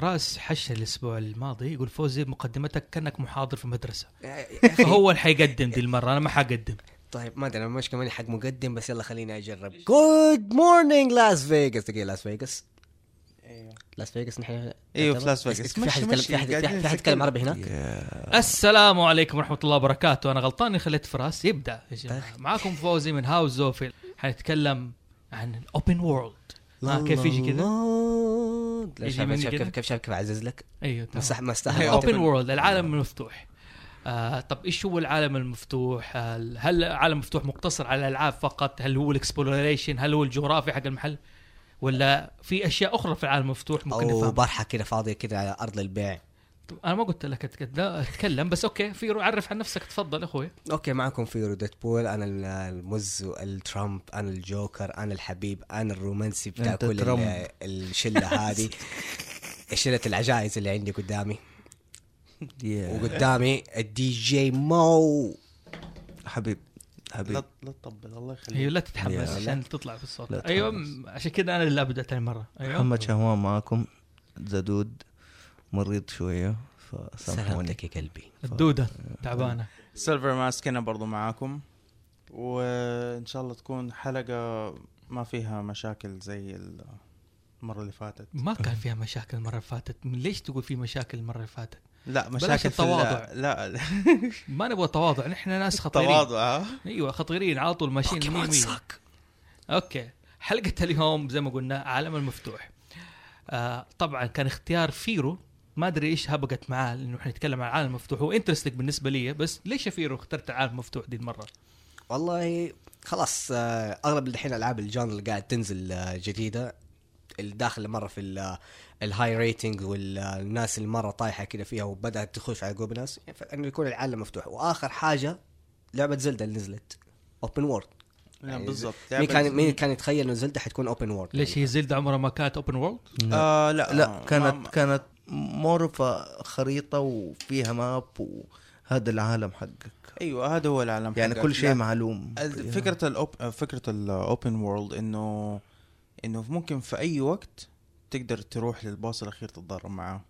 فراس حش الأسبوع الماضي يقول فوزي مقدمتك كأنك محاضر في مدرسة. فهو اللي حيقدم دي المرة أنا ما حقدم. طيب ما أدري أنا مش كمان حق مقدم بس يلا خليني أجرب. good morning لاس فيغاس دقيقة لاس فيغاس أيوه. لاس فيغاس نحن أيوه في لاس فيغاس في حد يتكلم في حد في حد يتكلم عربي هناك؟ السلام عليكم ورحمة الله وبركاته. أنا غلطان خليت فراس. يبدأ يا جماعة. طيب. معاكم فوزي من هاوس زوفيل. حنتكلم عن ال open world آه كيف يجي كذا؟ كيف كيف شايف اعزز لك أيوه ما تمام. ما open world العالم المفتوح آه طب إيش هو العالم المفتوح؟ هل هل العالم المفتوح مقتصر على الألعاب فقط؟ هل هو ال exploration؟ هل هو الجغرافيا حق المحل؟ ولا في أشياء أخرى في العالم المفتوح ممكن أو؟ برحة كذا فاضية كذا على أرض البيع أنا ما قلت لك أتكلم بس أوكي في عرف عن نفسك تفضل أخوي. أوكي معكم في ديدبول. أنا المز الترامب أنا الجوكر أنا الحبيب أنا الرومانسي بتاع كل الشلة هذه. شلة العجائز اللي عندي قدامي. وقدامي الدي جي مو. حبيب حبيب. لا لا تطبل الله أيوه يخليك لا تتحمس عشان تطلع في الصوت أيوه عشان كذا أنا اللي أبدأ ثاني مرة. أيوه. محمد شهوان معاكم. زدود. مريض شوية فسامحوني سلامتك يا قلبي. الدودة تعبانة. سيلفر ماسك أنا برضو معاكم. وإن شاء الله تكون حلقة ما فيها مشاكل زي المرة اللي فاتت. ما كان فيها مشاكل المرة اللي فاتت. ليش تقول في مشاكل المرة اللي فاتت؟ لا مشاكل التواضع. لا لا. ما نبغى تواضع نحن ناس خطيرين. تواضع؟ أيوه خطيرين على طول ماشيين أوكي حلقة اليوم زي ما قلنا عالم المفتوح. آه طبعا كان اختيار فيرو ما أدري إيش هبقت معاه لأنه حنتكلم عن العالم المفتوح هو interesting بالنسبة لي بس ليش يا فيرو اخترت العالم المفتوح دي المرة؟ والله خلاص آه، أغلب الحين ألعاب ال genre اللي قاعد تنزل آه، جديدة. اللي داخله مرة في ال- الhigh rating والناس اللي مرة طايحة كذا فيها وبدأت تخش على قلوب الناس انه يكون العالم مفتوح. وآخر حاجة لعبة زلدا اللي نزلت اوبن وورد لا يعني بالضبط. مين كان مين كان يتخيل إنه زلدا حتكون اوبن وورد ليش هي زلدة عمرها ما كانت open world؟ آه لا. لا آه، كانت ما- كانت more خريطة وفيها map وهذا العالم حقك. أيوه هذا هو العالم يعني حقك. كل شيء معلوم. ال- فكرة ال op... فكرة ال open world انه إنه ممكن في أي وقت تقدر تروح لل boss الأخير تتضارب معاه.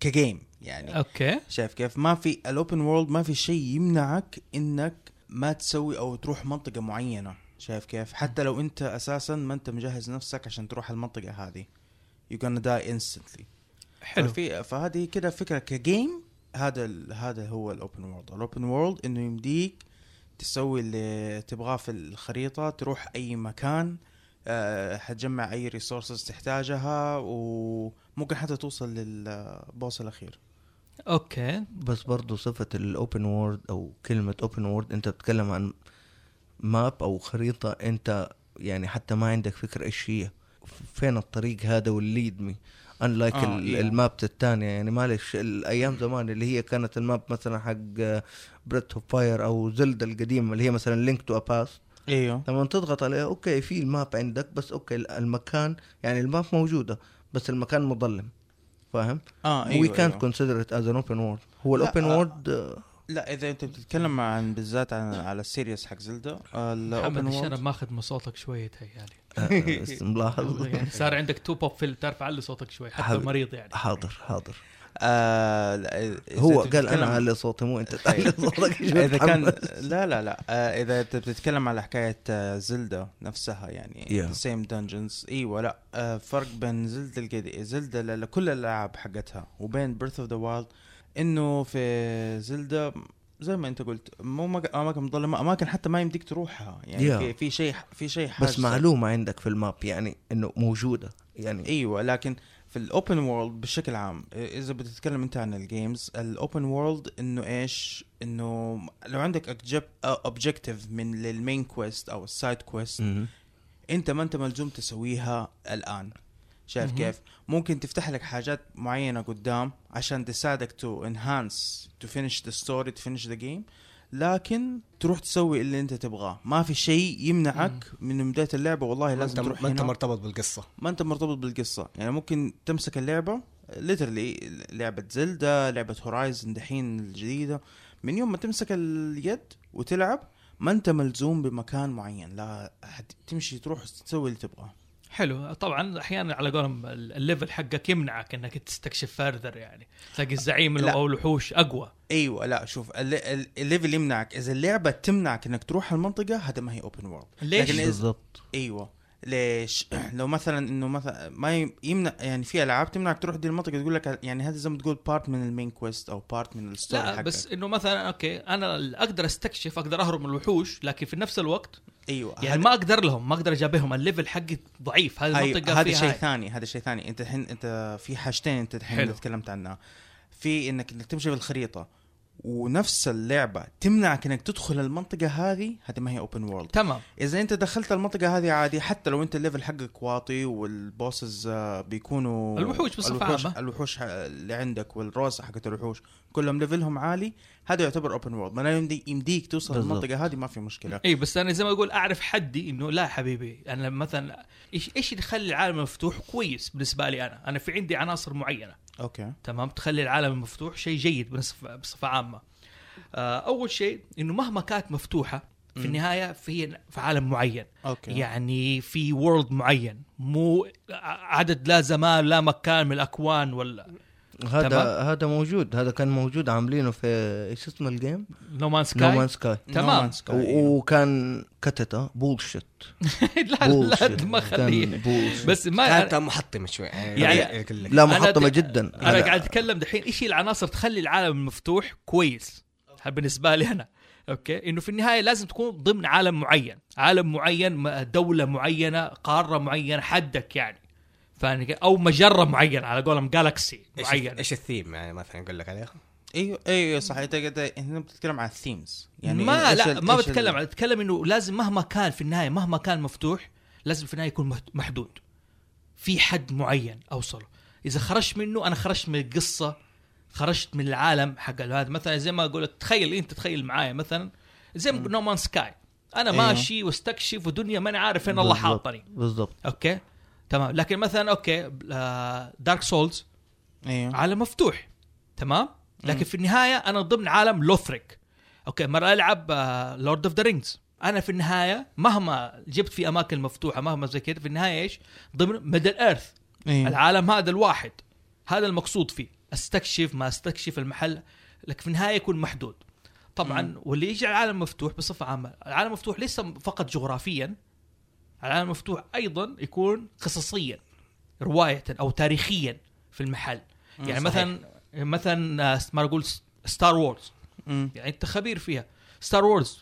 ك game يعني. أوكي. شايف كيف؟ ما في ال open world ما في شيء يمنعك إنك ما تسوي أو تروح منطقة معينة. شايف كيف؟ حتى لو أنت أساسا ما أنت مجهز نفسك عشان تروح المنطقة هذه. You're gonna die instantly. حلو. ففي فهذه كده فكرة ك game. هذا ال... هذا هو ال open world. ال open world إنه يمديك تسوي اللي تبغاه في الخريطة تروح أي مكان أه حتجمع أي resources تحتاجها وممكن حتى توصل لل boss الأخير. أوكي. بس برضو صفة ال open world أو كلمة open world أنت بتتكلم عن map أو خريطة أنت يعني حتى ما عندك فكرة إيش هي. فين الطريق هذا والليد مي؟ انلايك آه، إيه. الماب الثانية يعني معلش الأيام زمان اللي هي كانت الماب مثلا حق بريت اوف فاير أو زلدا القديمة اللي هي مثلا لينك تو باست إيوه. لما تضغط عليها أوكي في الماب عندك بس أوكي المكان يعني الماب موجودة بس المكان مظلم. فاهم؟ آه وي كانت كونسيدر ات از ان اوبن وورد هو لا، الاوبن آه. وورد لا إذا أنت بتتكلم عن بالذات عن على السيريس حق زلدا ال open محمد الشنب ماخذ من صوتك شوية تهيألي. ملاحظ يعني صار عندك تو بوب فيل تعرف علي صوتك شوي حتى. مريض يعني. حاضر حاضر. آه هو قال أنا اعلي صوتي مو أنت تعلي صوتك إذا كان لا لا لا. آه إذا أنت بتتكلم على حكاية آه زلدا نفسها يعني. same dungeons إيوه لا. آه فرق بين زلدا القديم زلدا ل- ل- كل الألعاب حقتها وبين Breath of the Wild إنه في زلدا زي ما أنت قلت مو أماكن مظلمه أماكن حتى ما يمديك تروحها يعني Yeah. في شيء في شيء بس. معلومة عندك في ال map يعني إنه موجودة يعني أيوه لكن في ال open world بشكل عام إذا بتتكلم أنت عن ال games ال open world إنه إيش إنه لو عندك objective من لل main quest أو ال side quest مهم. أنت ما أنت ملزوم تسويها الآن شايف مهم. كيف؟ ممكن تفتح لك حاجات معينة قدام عشان تساعدك to enhance to finish the story to finish the game لكن تروح تسوي اللي أنت تبغاه. ما في شيء يمنعك من بداية اللعبة والله لازم تروح ما أنت. مرتبط بالقصة. ما أنت مرتبط بالقصة. يعني ممكن تمسك اللعبة literally لعبة زلدا لعبة هورايزن دحين الجديدة. من يوم ما تمسك اليد وتلعب ما أنت ملزوم بمكان معين. لا تمشي تروح تسوي اللي تبغاه. حلو. طبعا أحيانا على قولهم ال- ال level حقك يمنعك إنك تستكشف further يعني. تلاقي الزعيم لا. أو الوحوش أقوى. أيوه لا شوف ال- ال- ال level يمنعك. إذا اللعبة تمنعك إنك تروح المنطقة هذا ما هي open world ليش؟ بالضبط. أيوه. ليش لو مثلا إنه مثلا ما يمنع يعني في ألعاب تمنعك تروح دي المنطقة تقول لك يعني هذا زي ما تقول part من ال main quest أو part من ال story line حقك. بس إنه مثلا okay أنا أقدر أستكشف أقدر أهرب من الوحوش لكن في نفس الوقت أيوه يعني ما أقدر لهم ما أقدر أجابههم ال level حقي ضعيف هذه أيوة المنطقة هذا شيء. ثاني هذا شيء ثاني أنت الحين أنت في حاجتين أنت الحين. تكلمت عنها في انك إنك تمشي في الخريطه ونفس اللعبة تمنعك إنك تدخل المنطقة هذه هذه ما هي open world تمام إذا أنت دخلت المنطقة هذه عادي حتى لو أنت ال level حقك واطي وال bosses آه، بيكونوا الوحوش بصفة الوحوش, عامة. الوحوش اللي عندك والروز حقت الوحوش كلهم level هم عالي هذا يعتبر open world يمدي يمديك توصل بالضبط. المنطقة هذه ما في مشكلة. اي بس أنا زي ما أقول أعرف حدي إنه لا حبيبي أنا مثلا إيش إيش اللي يخلي العالم مفتوح؟ كويس بالنسبة لي أنا. أنا في عندي عناصر معينة. okay. تمام؟ تخلي العالم مفتوح شيء جيد بصفة عامة. آه، أول شيء إنه مهما كانت مفتوحة في. النهاية في في عالم معين. okay. يعني في world معين. مو عدد لا زمان لا مكان من الأكوان ولا هذا. هذا موجود هذا كان موجود عاملينه في إيش اسمه ال game؟ No Man No Sky Man Sky تمام. وكان كتته bullshit لا لا ما خليه. bullshit بس ما كانت محطمة شوي. يعني- يعني لا محطمة جدا. أنا قاعد أتكلم دحين. إيش العناصر تخلي العالم مفتوح؟ كويس. بالنسبة لي أنا. okay؟ إنه في النهاية لازم تكون ضمن عالم معين. عالم معين دولة معينة قارة معينة حدك يعني. أو مجرة معينة على قولهم galaxy إيش معين إيش الثيم يعني مثلا أقول لك عليها أيوه أيوه صح. أنت هنا بتتكلم عن ال themes يعني ما لا ما بتكلم عن اتكلم إنه لازم مهما كان في النهاية مهما كان مفتوح لازم في النهاية يكون محد- محدود. في حد معين اوصله إذا خرجت منه أنا خرجت من القصة خرجت من العالم حق هذا. مثلا زي ما أقول لك تخيل أنت تخيل معايا مثلا زي مم. No Man Sky أنا أيوه. ماشي واستكشف ودنيا ماني عارف فين الله بالضبط. حاطني. بالضبط. okay؟ تمام. لكن مثلا okay Dark Souls أيوه عالم مفتوح تمام؟ لكن مم. في النهاية أنا ضمن عالم لوثريك. okay مرة ألعب Lord of the Rings أنا في النهاية مهما جبت في أماكن مفتوحة مهما زي كذا في النهاية إيش؟ ضمن Middle Earth أيوه العالم هذا الواحد هذا المقصود فيه. أستكشف ما أستكشف المحل لكن في النهاية يكون محدود. طبعا مم. واللي يجي على العالم مفتوح بصفة عامة. العالم مفتوح ليس فقط جغرافيا. العالم مفتوح أيضا يكون قصصيا رواية أو تاريخيا في المحل يعني صحيح. مثلا مثلا آه، ما أقول Star Wars. يعني أنت خبير فيها Star Wars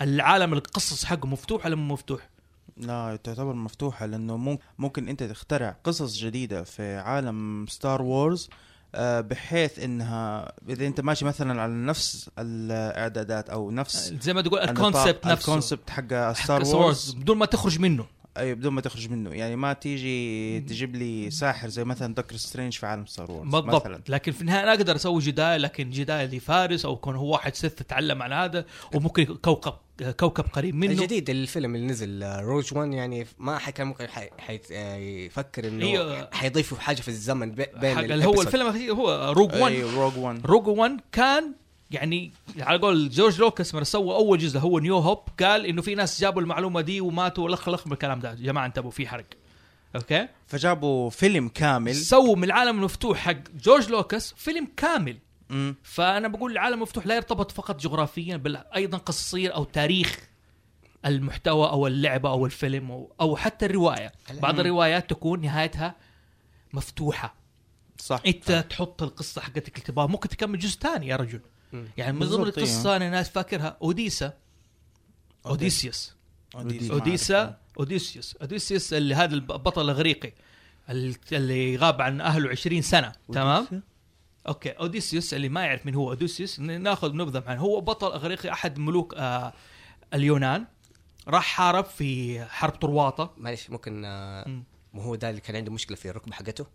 العالم القصص حقه مفتوح ولا مو مفتوح؟ لا تعتبر مفتوحة لأنه ممكن, أنت تخترع قصص جديدة في عالم Star Wars بحيث إنها إذا أنت ماشي مثلا على نفس الإعدادات أو نفس زي ما تقول ال concept نفسه ال concept حق Star Wars بدون ما تخرج منه. أي بدون ما تخرج منه. يعني ما تيجي تجيب لي ساحر زي مثلا دكتور سترينج في عالم Star Wars بالضبط. مثلا. لكن في النهاية أنا أقدر أسوي Jedi لكن Jedi لفارس أو يكون هو واحد Sith تعلم عن هذا وممكن كوكب كوكب قريب منه. الجديد الفيلم اللي نزل آه، Rogue 1 يعني ما حد كان ممكن حي... حي... آه، يفكر إنه أيوه. حيضيفوا حاجة في الزمن بي- بين اللي هو. الفيلم هو Rogue 1 أي Rogue 1 روج 1 كان يعني على قول جورج لوكاس لما سوى أول جزء هو New Hope قال إنه في ناس جابوا المعلومة دي وماتوا ولخ لخ من الكلام ده. يا جماعة انتبهوا في حرق. okay؟ فجابوا فيلم كامل. سووا من العالم المفتوح حق جورج لوكاس فيلم كامل. مم. فأنا بقول العالم المفتوح لا يرتبط فقط جغرافيا بل أيضا قصصيا أو تاريخ المحتوى أو اللعبة أو الفيلم أو, أو حتى الرواية. بعض. الروايات تكون نهايتها مفتوحة. صح. أنت تحط القصة حقتك اللي تبغاها ممكن تكمل جزء ثاني يا رجل. يعني من ضمن بالضبط، القصة أنا ناس فاكرها أوديسا. أوديسيوس. أوديسا أوديسيوس. أوديسيوس اللي هذا البطل الإغريقي ال- اللي غاب عن أهله 20 سنة تمام؟ أوكي أوديسيوس اللي ما يعرف من هو أوديسيوس ناخذ نبذة عنه. هو بطل إغريقي أحد ملوك آه اليونان. راح حارب في حرب طروادة معلش ممكن آه،. مو هو ده اللي كان عنده مشكلة في الركبة حقته؟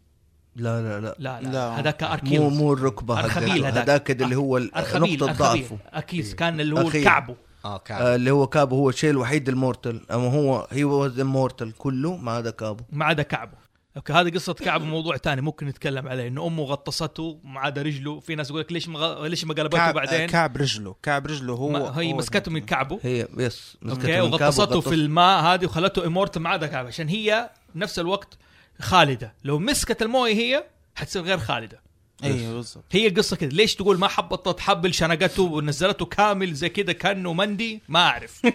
لا لا لا. لا لا, لا. هذاك مو أخيليس مو الركبة أرخبيل هذاك. هذاك. اللي هو أرخبيل نقطة أرخبيل. ضعفه. أكيد كان اللي هو أخيل. كعبه. آه كان آه، اللي هو كعبه هو الشيء الوحيد ال mortal. أما هو he was immortal كله ما عدا كعبه ما عدا كعبه. أوكي هذه قصة كعبه. موضوع ثاني ممكن نتكلم عليه. إنه أمه غطسته ما عدا رجله. في ناس يقول لك ليش ما غ... ليش ما قلبته كعب بعدين؟ كعب رجله. كعب رجله هو ما هي مسكته من كعبه. هي yes مسكته أوكي من كعبه وغطسته غطس- في الماء هذه وخلته immortal ما عدا كعبه. عشان هي نفس الوقت خالدة. لو مسكت الموية هي حتصير غير خالدة. أيوه بالضبط. هي القصة كده. ليش تقول ما حبطت حبل شنقته ونزلته كامل زي كده كانه مندي؟ ما أعرف.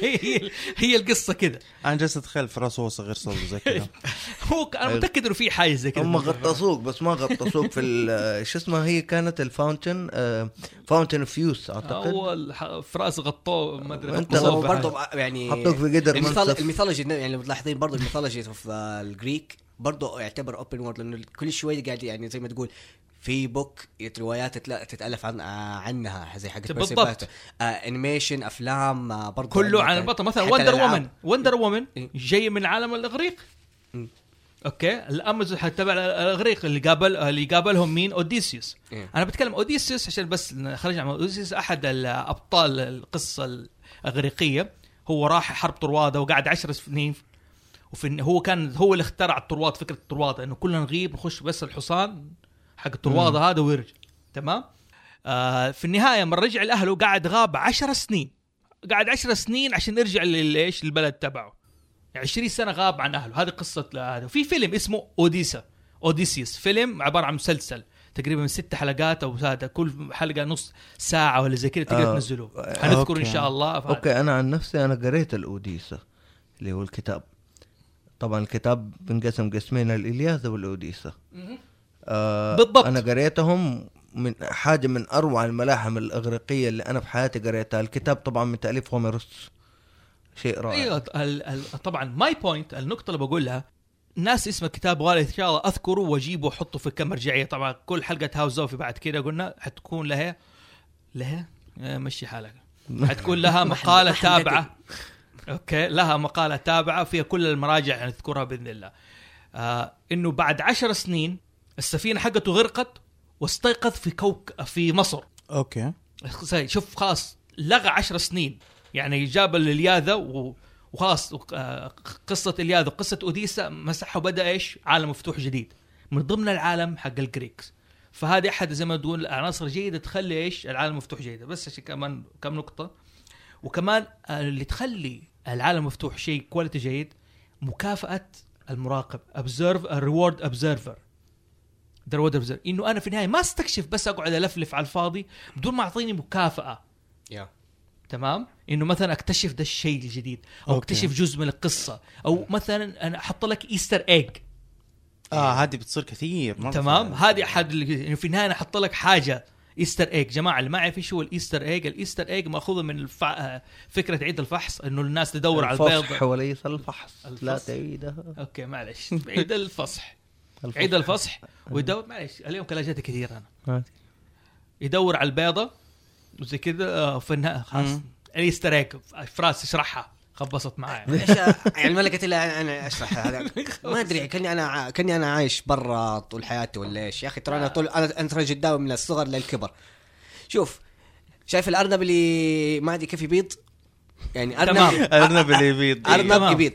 هي هي القصة كده. أنا جالس أتخيل في راسه هو صغير صوت زي كذا هو أنا متأكد إنه في حاجة زي كده. هم غطسوك بس ما غطسوك في ال- شو اسمها هي كانت؟ ال fountain fountain of youth أعتقد. هو في راس غطوه ما أدري في برضه. يعني حطوك في قدر. ال mythology يعني لو تلاحظين برضه ال mythology في ال Greek. برضه يعتبر open world لأنه كل شوي قاعد يعني زي ما تقول في بوك روايات تتألف عن آه، عنها زي حق بالضبط. animation أفلام آه، برضه كله عن البطل مثلا Wonder. Woman Wonder Woman إيه. جاي من عالم الإغريق مم. أوكي الأمازون تبع الإغريق اللي قابل اللي قابلهم مين اوديسيوس إيه. أنا بتكلم اوديسيوس عشان بس خرج عن اوديسيوس أحد الأبطال القصة الإغريقية هو راح حرب طروادة وقعد عشر سنين وفي هو كان هو اللي اخترع الطرواد فكرة الطروادة إنه كلنا نغيب نخش بس الحصان حق الطروادة هذا ويرجع تمام آه في النهاية لما رجع لاهله قعد غاب عشر سنين قعد عشر سنين عشان يرجع للايش البلد تبعه يعني 20 سنة غاب عن أهله هذه قصة هذا في فيلم اسمه أوديسا أوديسيوس فيلم عبارة عن مسلسل تقريبا من ست حلقات أو هذا كل حلقة نص ساعة ولا زي كذا تقدر آه. تنزلوه حنذكر إن أوكي. شاء الله فهذا. أوكي أنا عن نفسي أنا قريت الأوديسا اللي هو الكتاب طبعا الكتاب بنقسم قسمين الالياذه والاوديسا آه بالضبط. أنا قريتهم من حاجة من أروع الملاحم الإغريقية اللي أنا في حياتي قريتها. الكتاب طبعا من تأليف هوميروس. شيء رائع. أيوه طبعا my point النقطة اللي بقولها ناس اسم الكتاب غالي إن شاء الله اذكره واجيبه واحطه في كم مرجعية. طبعا كل حلقة هاوس زوفي بعد كده قلنا حتكون لها لها؟ آه، مشي حالك. حتكون لها مقالة تابعة. أوكي لها مقالة تابعة فيها كل المراجع نذكرها بإذن الله. آه إنه بعد عشر سنين السفينة حقته غرقت واستيقظ في كوك في مصر. أوكي. شوف خلاص لغى عشر سنين. يعني جاب الياذا و- وخلاص آه، قصة الياذا وقصة أوديسا مسحها وبدأ إيش؟ عالم مفتوح جديد. من ضمن العالم حق ال Greeks. فهذه أحد زي ما تقول العناصر جيدة تخلي إيش؟ العالم مفتوح جيدة بس عشان كمان كم نقطة. وكمان اللي تخلي العالم مفتوح شيء quality جيد مكافأة المراقب a reward observer. The reward observer. إنه أنا في النهاية ما أستكشف بس أقعد ألفلف على الفاضي بدون ما أعطيني مكافأة. Yeah. تمام؟ إنه مثلا أكتشف ده الشيء الجديد أو أوكي. أكتشف جزء من القصة أو مثلا أنا أحط لك Easter egg آه هذه بتصير كثير مرة تمام؟ في- هذه أحد إنه في النهاية أنا أحط لك حاجة. Easter egg جماعة اللي ما يعرف إيش هو ال Easter egg؟ ال Easter egg مأخوذة من الفع... آه، فكرة عيد الفحص إنه الناس تدور على البيض. الفصح وليس الفحص. لا الفصح. تعيدها أوكي معلش عيد الفصح. عيد الفصح. ويدور معلش اليوم glitches كثير أنا. يدور على البيضة وزي كذا آه، في النهايه خلاص. ال Easter egg. فراس اشرحها خبصت معايا. إيش يعني ملكة الا أنا أشرح هذا. ما أدري كأني أنا ع- كأني أنا عايش برا طول حياتي ولا إيش؟ يا أخي ترى أنا طول أنا ترى قدامي من الصغر للكبر. شوف شايف الأرنب اللي ما أدري كيف يبيض؟ يعني تمام. ارنب ارنب اللي يبيض. أرنب. يبيض.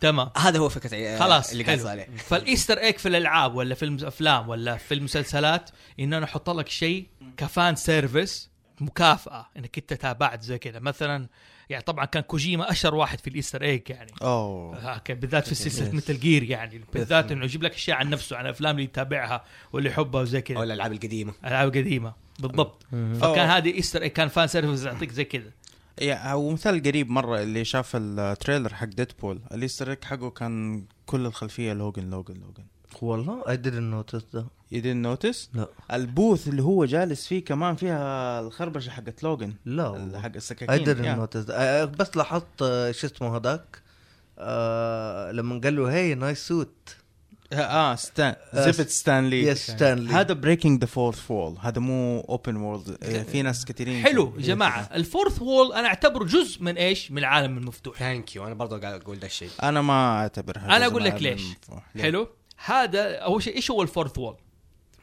تمام. هذا هو فكرة آه، خلاص اللي قصدي عليه فال Easter egg في الألعاب ولا في الافلام ولا في المسلسلات إن أنا أحط لك شيء ك fan service مكافأة إنك أنت تابعت زي كذا مثلا يعني طبعا كان كوجيما أشهر واحد في ال Easter egg يعني. أوه. كان بالذات في سلسلة Metal Gear يعني. بالذات إنه يجيب لك أشياء عن نفسه عن الافلام اللي يتابعها واللي يحبها وزي أو كذا الألعاب القديمة. العاب قديمه بالضبط. فكان. هذه Easter egg كان fan service يعطيك زي كذا هو مثال قريب مرة اللي شاف ال trailer حق ديدبول ال Easter egg حقه كان كل الخلفية لوجن لوجن لوجن. والله I didn't notice ده. You didn't notice؟ لا. ال booth اللي هو جالس فيه كمان فيها الخربشة حقت لوجن لا. حق I السكاكين didn't yeah. notice بس لاحظت آه، شو اسمه هذاك؟ آه لما قال له hey nice suit آه ستان زفت ستانلي yes ستانلي هذا بريكنج ذا فورث فول هذا مو open world في ناس كثيرين حلو يا جماعة. ال fourth wall أنا أعتبره جزء من إيش؟ من العالم المفتوح. thank you أنا برضه قاعد أقول ده الشيء. أنا ما أعتبرها أنا أقول لك ليش؟ حلو؟ هذا أول شيء إيش هو ال fourth wall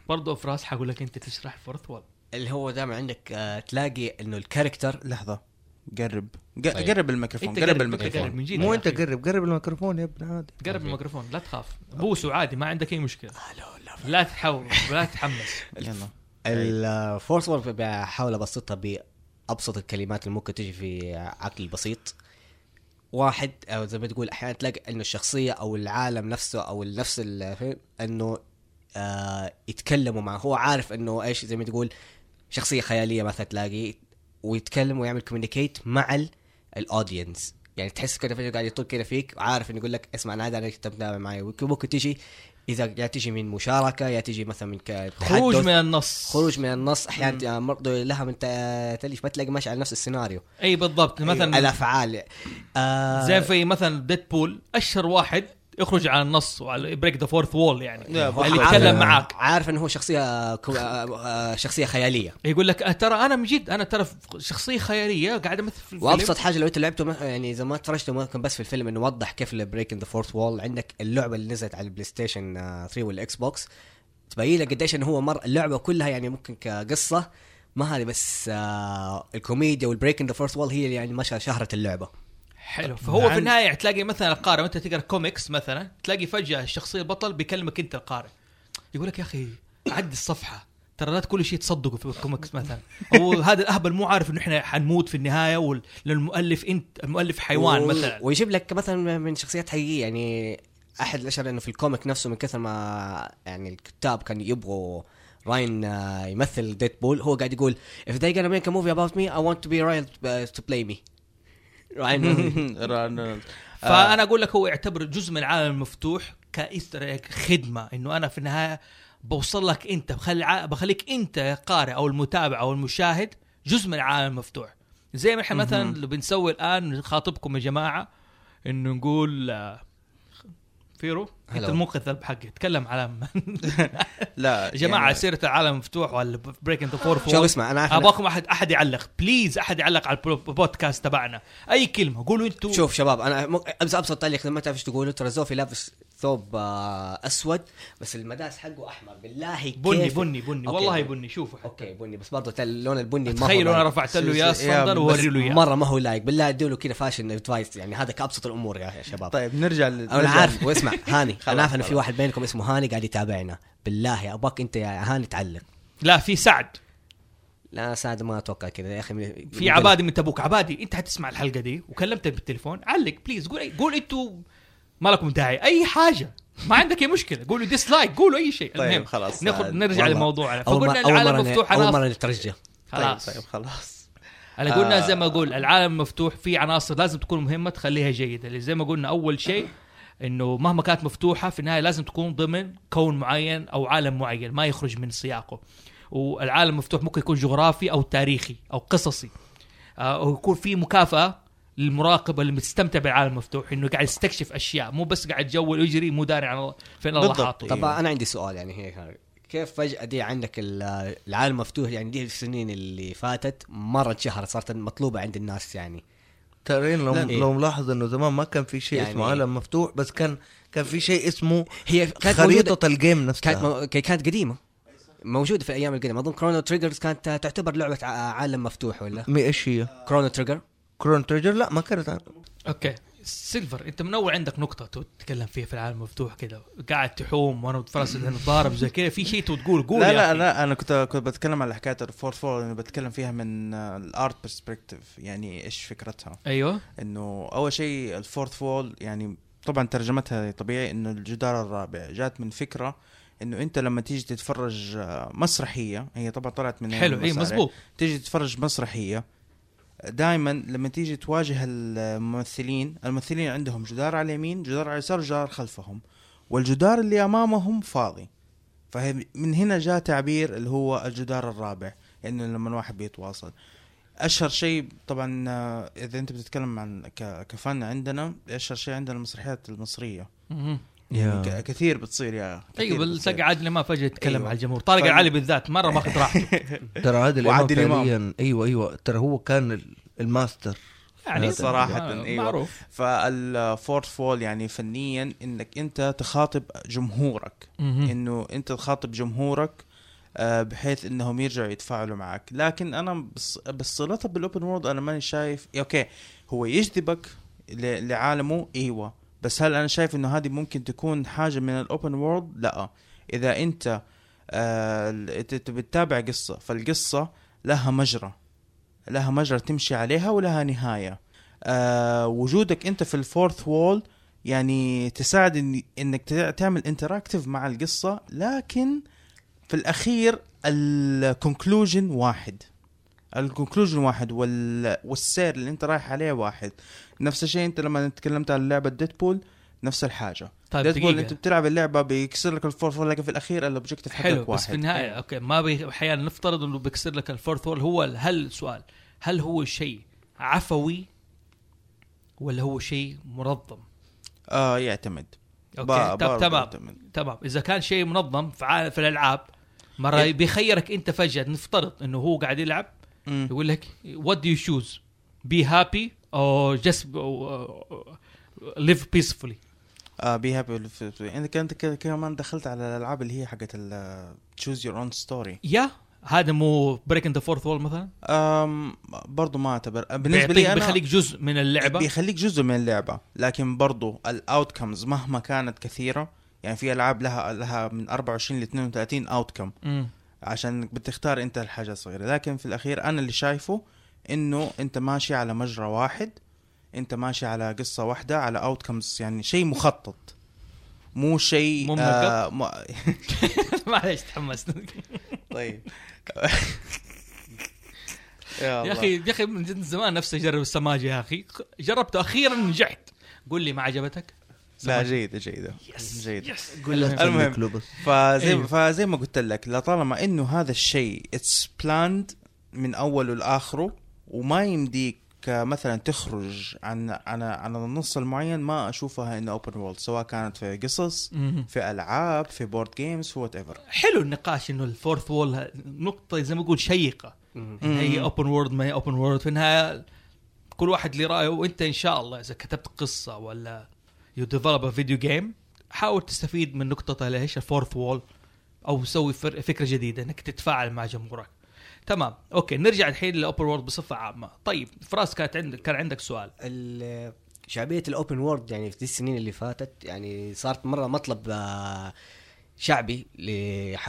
برضه فراس حقول لك أنت تشرح fourth wall اللي هو دائما عندك آه تلاقي إنه ال character لحظة قرب. ق- طيب. قرب الميكروفون قرب قرب الميكروفون. قرب من جد مو أنت. قرب قرب الميكروفون يا ابن عادي قرب الميكروفون لا تخاف. بوسه عادي ما عندك أي مشكلة. لا تحاول لا تتحمس يلا. ال fourth wall بحاول أبسطها بأبسط الكلمات اللي ممكن تجي في عقل بسيط. واحد أو زي ما تقول أحيانا تلاقي إنه الشخصية أو العالم نفسه أو نفس إنه آه يتكلموا معه. هو عارف إنه إيش زي ما تقول شخصية خيالية مثلا تلاقي ويتكلم ويعمل communicate مع ال audience يعني تحس كده فجأة قاعد يطل كده فيك وعارف إنه يقول لك اسمع أنا هذا أنا متابع معي. ممكن تجي إذا يا تجي من مشاركة يا تجي مثلا من خروج. من النص. خروج من النص. أحيانا برضه لها من تلف ما تلاقي ماشي على نفس السيناريو. أي بالضبط مثلا أيوة، الأفعال. آه زي في مثلا Deadpool أشهر واحد يخرج على النص وعلى break the fourth wall يعني. اللي يتكلم معاك. عارف إنه هو شخصية كو... آه، آه، شخصية خيالية. يقول لك أه ترى أنا من جد أنا ترى شخصية خيالية قاعد امثل في الفيلم. وأبسط حاجة لو أنت لعبته يعني إذا ما تفرجته ممكن بس في الفيلم إنه وضح كيف ال break the fourth wall عندك اللعبة اللي نزلت على ال PlayStation آه، 3 وال Xbox تبين لك قديش إنه هو مر اللعبة كلها يعني ممكن كقصة. ما هذه بس آه الكوميديا وال break the fourth wall هي اللي يعني مشى شهرت اللعبة. حلو. فهو في النهاية تلاقي مثلا القارئ وأنت تقرأ كوميكس مثلا تلاقي فجأة الشخصية البطل بيكلمك أنت القارئ. يقول لك يا أخي عدي الصفحة. ترى لا كل شيء تصدقوا في الكوميكس مثلا. أو هذا الأهبل مو عارف إنه إحنا حنموت في النهاية وال- للمؤلف انت المؤلف حيوان و- مثلا. ويجيب لك مثلا من شخصيات حقيقية. يعني أحد الأشياء إنه في الكوميك نفسه من كثر ما يعني الكتاب كانوا يبغوا راين آه، يمثل ديد بول هو قاعد يقول if they gonna make a movie about me I want to be Ryan uh, to play me. راين فأنا أقول لك هو يعتبر جزء من العالم المفتوح كإيستر خدمة. إنه أنا في النهاية بوصل لك أنت بخلي بخليك أنت قارئ أو المتابع أو المشاهد جزء من العالم المفتوح. زي ما إحنا مثلا اللي بنسوي الآن نخاطبكم يا جماعة إنه نقول آه، فيرو. انت. المنقذ حقي تكلم على لا يا جماعة يعني سيرة العالم المفتوح ولا بريك انت فور شوف اسمع أنا أبغاكم احد أحد يعلق. بليز أحد يعلق على البودكاست تبعنا. أي كلمة قولوا أنتم شوف شباب أنا م- أبسط تعليق ما تعرف إيش تقولوا ترى زوفي لابس ثوب آه، أسود بس المداس حقه أحمر. بالله بني كيف؟ بني بني أوكي. والله بني. شوفوا أوكي بني. بس برضه تل- اللون البني ما هو تخيلوا أنا. رفعت له اياه بس ووري له اياه مرة ما هو لايق. بالله ادوا له كذا فاشن ادفايس يعني هذا كأبسط الأمور يا شباب. طيب نرجع ل- أنا عارف. واسمع هاني. خلاص، أنا عارف إنه في. واحد بينكم اسمه هاني قاعد يتابعنا. بالله ابغاك أنت يا هاني تعلق. لا في سعد. لا سعد ما أتوقع كذا. يا أخي في عبادي من تبوك. عبادي أنت حتسمع الحلقة دي وكلمتك بالتليفون. علق please قول أي قول أنتوا ما لكم داعي أي حاجة. ما عندك أي مشكلة. قولوا dislike قولوا أي شيء. طيب، المهم خلاص. ناخذ نرجع والله. لموضوعنا أول فقلنا العالم مفتوح أول مرة نترجى خلاص. طيب طيب خلاص. على قلنا آه. زي ما أقول العالم مفتوح في عناصر لازم تكون مهمة تخليها جيدة. اللي زي ما قلنا أول شيء إنه مهما كانت مفتوحة في النهاية لازم تكون ضمن كون معين أو عالم معين ما يخرج من سياقه. والعالم المفتوح ممكن يكون جغرافي أو تاريخي أو قصصي. آه، أو يكون في مكافأة للمراقب اللي مستمتع بالعالم المفتوح إنه قاعد يستكشف أشياء مو بس قاعد يجول ويجري مو داري عن فين الله. حاطه طب أيوه. أنا عندي سؤال يعني هيك كيف فجأة دي عندك ال- العالم مفتوح يعني دي السنين اللي فاتت مرة انشهرت صارت مطلوبة عند الناس يعني ترى لو. إيه. لو ملاحظ إنه زمان ما كان في شيء يعني اسمه إيه؟ عالم مفتوح بس كان كان في شيء اسمه هي كانت موجودة خريطة الجيم نفسها كانت مو- كانت قديمة موجودة في الأيام القديمة أظن كرونو تريجرز كانت تعتبر لعبة ع- عالم مفتوح ولا مي إيش هي؟ كرونو تريجر كرون تريجر لا ما كانت أوكي. سيلفر أنت من أول عندك نقطة تتكلم فيها في العالم المفتوح كذا قاعد تحوم وأنا متفرس نتضارب زي كذا. في شيء تقول قول لا لا. لا أنا كنت كنت بتكلم على حكاية الفورت فول أنا بتكلم فيها من الارت برسبكتيف يعني إيش فكرتها. أيوه. إنه أول شيء الفورث فول يعني طبعا ترجمتها طبيعي إنه الجدار الرابع جات من فكرة إنه أنت لما تيجي تتفرج مسرحية هي طبعا طلعت من حلو اي. مزبوط تيجي تتفرج مسرحية دائما لما تيجي تواجه الممثلين الممثلين عندهم جدار على اليمين جدار على اليسار جدار خلفهم والجدار اللي أمامهم فاضي. فمن هنا جاء تعبير اللي هو الجدار الرابع إنه لما الواحد بيتواصل. أشهر شيء طبعا آه، إذا أنت بتتكلم عن ك فن عندنا أشهر شيء عندنا المسرحيات المصرية. يعني كثير بتصير يا. أيوه. بتلقى عادل امام فجأة يتكلم أيوة. على الجمهور. طارق ف- العلي بالذات مرة ماخذ راحته. ترى عادل إمام. فعليا أيوه أيوه. ترى هو كان ال- الماستر. يعني صراحة، آه، أيوة. معروف. فال fourth wall يعني فنيا إنك أنت تخاطب جمهورك. إنه أنت تخاطب جمهورك آه، بحيث إنهم يرجعوا يتفاعلوا معك. لكن أنا بصلتها بال open world أنا ماني شايف okay هو يجذبك ل- لعالمه أيوه. بس هل أنا شايف إنه هذه ممكن تكون حاجة من ال open world لا. إذا أنت آه، انت تبي تتابع قصة فالقصة لها مجرى. لها مجرى تمشي عليها ولها نهاية. آه وجودك أنت في ال fourth wall يعني تساعد إن إنك تع- تعمل interactive مع القصة لكن في الأخير ال conclusion واحد. ال conclusion واحد وال... والسير اللي أنت رايح عليه واحد. نفس الشيء انت لما تكلمت عن لعبة Deadpool نفس الحاجة طيب Deadpool انت بتلعب اللعبة بيكسر لك ال fourth wall لكن في الأخير الاوبجيكتيف حقك حلو واحد بس في النهاية okay ما بي أحيانا نفترض إنه بيكسر لك ال fourth wall هو هل سؤال هل هو شيء عفوي ولا هو شيء منظم؟ آه يعتمد okay طب تمام. تمام إذا كان شيء منظم في في الألعاب مرة إيه. بيخيرك أنت فجأة نفترض إنه هو قاعد يلعب مم. يقول لك what do you choose be happy or just live peacefully آه be happy انت أنت ك- كمان دخلت على الألعاب اللي هي حقت choose your own story يا هذا مو breaking the fourth wall مثلا؟ أم برضو ما أعتبر. بالنسبة لي أنا بيخليك جزء من اللعبة؟ بيخليك جزء من اللعبة. لكن برضو ال outcomes مهما كانت كثيرة يعني في ألعاب لها لها من 24 ل 32 اوتكم مم. عشان بتختار أنت الحاجة الصغيرة. لكن في الأخير أنا اللي شايفه إنه أنت ماشي على مجرى واحد أنت ماشي على قصة واحدة على اوتكمز يعني شيء مخطط. مو شيء مو آه م... معليش تحمست. طيب. يا يا أخي يا أخي من جد زمان نفسي أجرب السماجه يا أخي. جربته أخيرا نجحت. قول لي ما عجبتك؟ لا جيدة جيدة. yes جيدة. yes. قول المهم. فزي أيوه. فزي ما قلت لك لطالما إنه هذا الشيء it's planned من أوله لآخره وما يمديك مثلا تخرج عن عن عن النص المعين ما أشوفها انه open world سواء كانت في قصص. في ألعاب في board games whatever حلو النقاش إنه ال fourth wall نقطة زي ما أقول شيقة. هي open world ما هي open world في النهايه كل واحد لي رأيه وإنت إن شاء الله إذا كتبت قصة ولا you develop video game حاول تستفيد من نقطه ليش ال fourth wall أو تسوي فر- فكرة جديدة إنك تتفاعل مع جمهورك. تمام. okay نرجع الحين لل open world بصفة عامة. طيب فراس كانت عندك كان عندك سؤال. ال- شعبية ال open world يعني في السنين اللي فاتت يعني صارت مرة مطلب آه، شعبي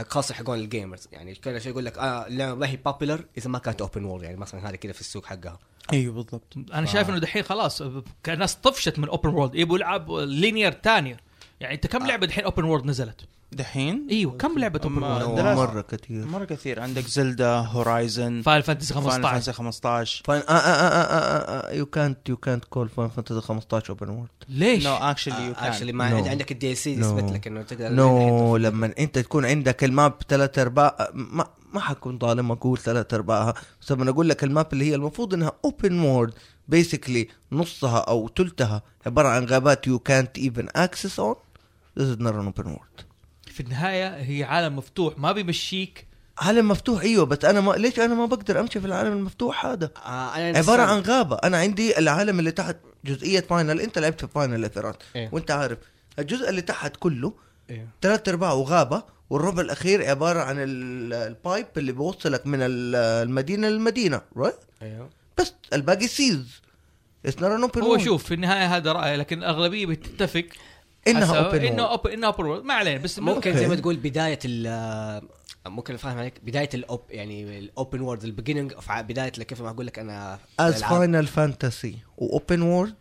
خاصه حقون الجيمرز. يعني كان شيء يقول لك آه اللعبة ما هي بوبيلر إذا ما كانت اوبن وورد يعني مثلا هذه كذا في السوق حقها. أيوه بالضبط. أنا شايف إنه دحين خلاص كان الناس طفشت من اوبن وورد يبغوا يلعب لينير ثانية يعني انت كم لعبة دحين اوبن وورد نزلت؟ دحين إيوه كم لعبة اوبن؟ دراسة. مرة كثير مرة كثير عندك زلدا هورايزن فاينل فانتسي فاينل 15 فانتسي 15 فاين يو كانت يو كانت كول فاين فانتسي 15 اوبن وورد ليش؟ نو اكشلي يو اكشلي كان ما No. عندك الدي إل سي No. يثبت لك إنه تقدر no لما أنت تكون عندك ال map ثلاث ارباع ما ما حكون ظالم أقول ثلاث أرباعها بس لما أقول لك ال map اللي هي المفروض إنها open world basically نصها أو ثلثها عبارة عن غابات يو كانت ايفن اكسس اون ذيس از نوت اوبن وورد في النهاية هي عالم مفتوح ما بيمشيك. عالم مفتوح إيوه بس أنا ما ليش أنا ما بقدر أمشي في العالم المفتوح هذا؟ آه أنا عبارة عن غابة. أنا عندي العالم اللي تحت جزئية فاينل. أنت لعبت في فاينل اثرات إيه. وأنت عارف الجزء اللي تحت كله إيه. ثلاث ارباعه غابه والربع الأخير عبارة عن ال- البايب اللي بيوصلك من ال- المدينة للمدينة رايت إيوه. بس الباقي سيز هو شوف في النهاية هذا رايي لكن الأغلبية بتتفق. إنها اوبن إنه اوبن إنه اوبن ما علينا بس ممكن. زي ما تقول بداية ال ممكن فاهم عليك بداية الاوب يعني الاوبن وورد البيجننج اوف بداية كيف ما أقول لك أنا از. فاينل فانتسي و open world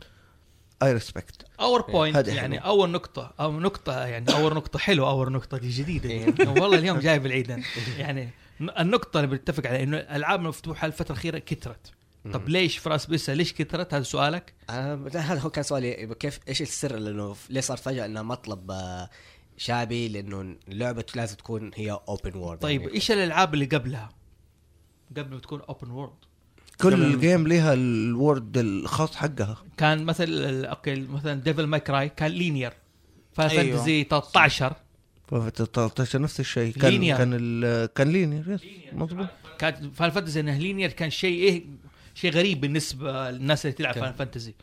I respect your point يعني. اول نقطة أو نقطة يعني اول نقطة حلوة اول نقطة دي جديدة إيه. والله اليوم جايب العيد. يعني النقطة اللي بنتفق عليها إنه الالعاب المفتوحه الفترة الأخيرة كثرت طب ليش فراس بيسال ليش كثرت؟ هذا سؤالك. لا، هذا هو كان سؤالي. كيف إيش السر لأنه ليه صار فجأة إنه مطلب آه، شعبي لأنه اللعبه لازم تكون هي open world طيب إيش الألعاب اللي قبلها؟ قبل ما تكون اوبن وورد كل جيم لها الورد الخاص حقها. كان مثل ال- أوكي مثلا ديفل ماي كراي كان لينير فاينل أيوه. فانتزي 13 ففي 13 نفس الشيء. كان لينير. كان كان لينير يس مضبوط كان فاينل فانتزي إنه لينير كان شيء إيه شيء غريب بالنسبة للناس اللي تلعب. فاينل فانتزي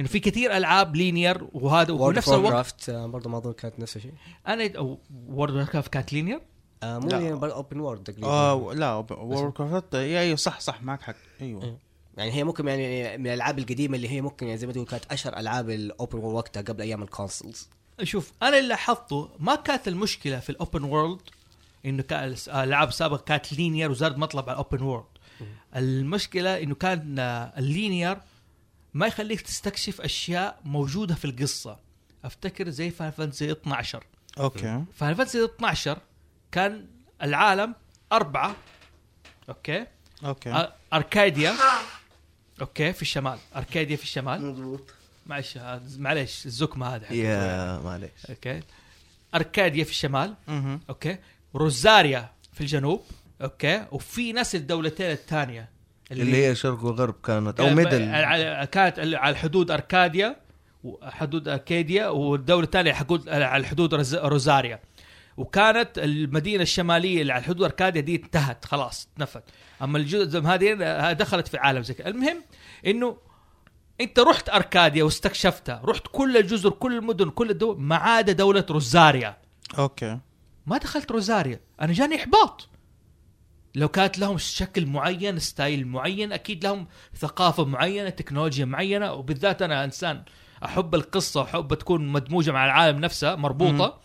انه في كثير ألعاب لينير وهذا وفي وورد نفس اوف الوقت كرافت برضه ما أظن كانت نفس الشيء. أنا وورد اوف كرافت كانت linear آه مو لا. يعني open world تقريبا. آه لا ووركرافت أيوه صح صح معك حق. أيوه. إيه. يعني هي ممكن يعني من الألعاب القديمة اللي هي ممكن يعني زي ما تقول كانت أشهر ألعاب ال open world وقتها قبل أيام ال consoles شوف أنا اللي لاحظته ما كانت المشكلة في ال open world إنه الألعاب السابقة كانت linear وزاد مطلب على ال open world المشكلة إنه كان آه، ال linear ما يخليك تستكشف أشياء موجودة في القصة. أفتكر زي فاينل فانتسي 12 okay. فاينل فانتسي 12 كان العالم أربعة okay؟ okay. أركاديا okay في الشمال. أركاديا في الشمال. مضبوط. معلش هذا- معلش الزكمة هذه حقت- يا معلش okay؟ أركاديا في الشمال. okay؟ روزاريا في الجنوب. أوكي؟ وفي ناس الدولتين الثانية اللي هي شرق وغرب كانت أو middle كانت على الحدود أركاديا وحدود اركاديا والدولة الثانية حدود على الحدود رز- روزاريا. وكانت المدينة الشمالية اللي على حدود أركاديا دي انتهت خلاص اتنفت أما الجزء هذه آه، دخلت في عالم زي كده. المهم إنه أنت رحت أركاديا واستكشفتها رحت كل الجزر كل المدن كل الدول ما عدا دولة روزاريا. أوكي. ما دخلت روزاريا. أنا جاني إحباط. لو كانت لهم شكل معين style معين أكيد لهم ثقافة معينة تكنولوجيا معينة. وبالذات أنا إنسان أحب القصة واحب تكون مدموجة مع العالم نفسه مربوطة.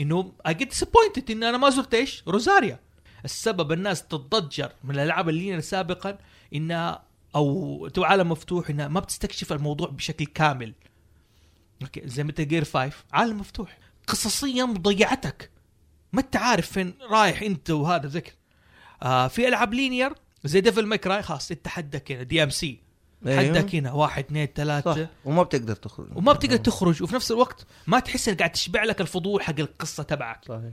إنه I get disappointed إن أنا ما زرت إيش؟ روزاريا. السبب الناس تتضجر من الألعاب اللي سابقا إنها أو تو عالم مفتوح إنها ما بتستكشف الموضوع بشكل كامل. okay زي مثل جير 5 عالم مفتوح. قصصيا ضيعتك ما أنت عارف فين رايح أنت وهذا ذكر. آه في ألعاب linear زي ديفل ماي كراي خلاص انت حدك هنا دي ام سي. حدك هنا واحد اثنين صح. ثلاثة وما بتقدر تخرج. وما بتقدر تخرج وفي نفس الوقت ما تحس إنك قاعد تشبع لك الفضول حق القصة تبعك. صحيح.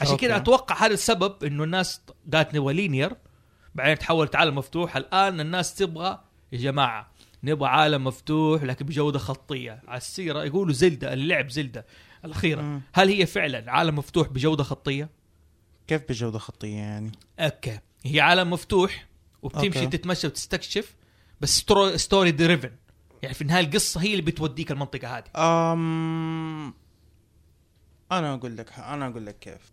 عشان. كذا أتوقع هذا السبب إنه الناس قالت نبغى linear. بعدين تحولت عالم مفتوح. الآن الناس تبغى يا جماعة نبغى عالم مفتوح لكن بجودة خطية. على السيرة يقولوا زلدة اللعب زلدة الأخيرة. مم. هل هي فعلا عالم مفتوح بجودة خطية؟ كيف بجوده خطيه يعني؟ okay. هي عالم مفتوح وبتمشي okay. تتمشى وتستكشف بس story, driven يعني في النهاية القصة هي اللي بتوديك المنطقة هذه. أم... أنا أقول لك أنا أقول لك كيف.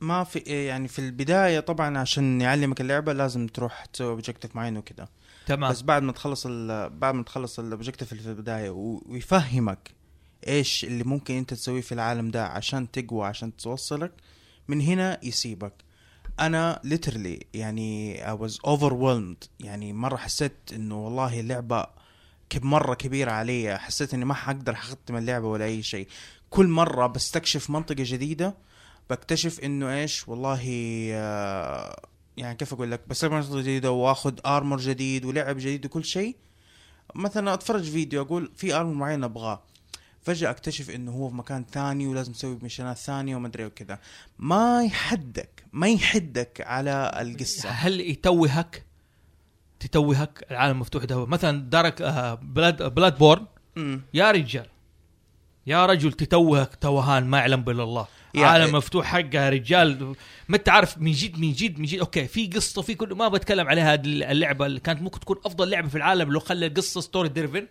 ما في يعني في البداية طبعا عشان يعلمك اللعبة لازم تروح تسوي objective معين وكذا. تمام. بس بعد ما تخلص ال... بعد ما تخلص ال objective اللي في البداية و... ويفهمك إيش اللي ممكن أنت تسويه في العالم ده عشان تقوى عشان توصلك من هنا يسيبك. أنا literally يعني I was overwhelmed. يعني مرة حسيت إنه والله اللعبة كب مرة كبيرة علي. حسيت إني ما حقدر أختم اللعبة ولا أي شيء. كل مرة بستكشف منطقة جديدة بكتشف إنه إيش؟ والله آه، يعني كيف أقول لك؟ بستكشف منطقة جديدة وآخذ ارمر جديد ولعب جديد وكل شيء. مثلا أتفرج فيديو أقول في armor معين أبغاه. فجأة أكتشف إنه هو في مكان ثاني ولازم تسوي mission ات ثانية وما أدري وكذا. ما يحدك ما يحدك على القصة. هل يتوهك؟ تتوهك؟ العالم المفتوح ده. مثلا دارك آه بلاد بلاد بورن يا رجال يا رجل تتوهك توهان ما يعلم الا الله يا- عالم مفتوح حقها رجال. ما أنت عارف من جد من جد من جد. okay في قصة في كل ما بتكلم عليها هذه اللعبة اللي كانت ممكن تكون أفضل لعبة في العالم لو خلى القصة story driven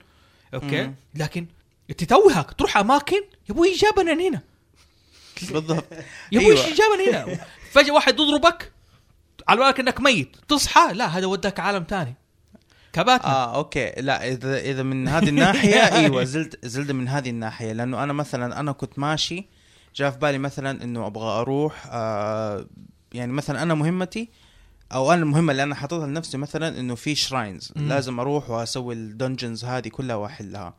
okay؟ مم. لكن تتوهك تروح اماكن يا أبوي جابنا هنا. بالضبط. يا أبوي أيوة. إيش جابنا هنا. فجأة واحد يضربك على بالك انك ميت. تصحى لا هذا وداك عالم ثاني. كباتنا. آه okay. لا إذا إذا من هذه الناحية أيوه زلت زلت من هذه الناحية. لأنه أنا مثلا أنا كنت ماشي جاء في بالي مثلا إنه أبغى أروح آه يعني مثلا أنا مهمتي أو أنا المهمة اللي أنا حاططها لنفسي مثلا إنه في shrines. لازم أروح وأسوي ال dungeons هذه كلها واحلها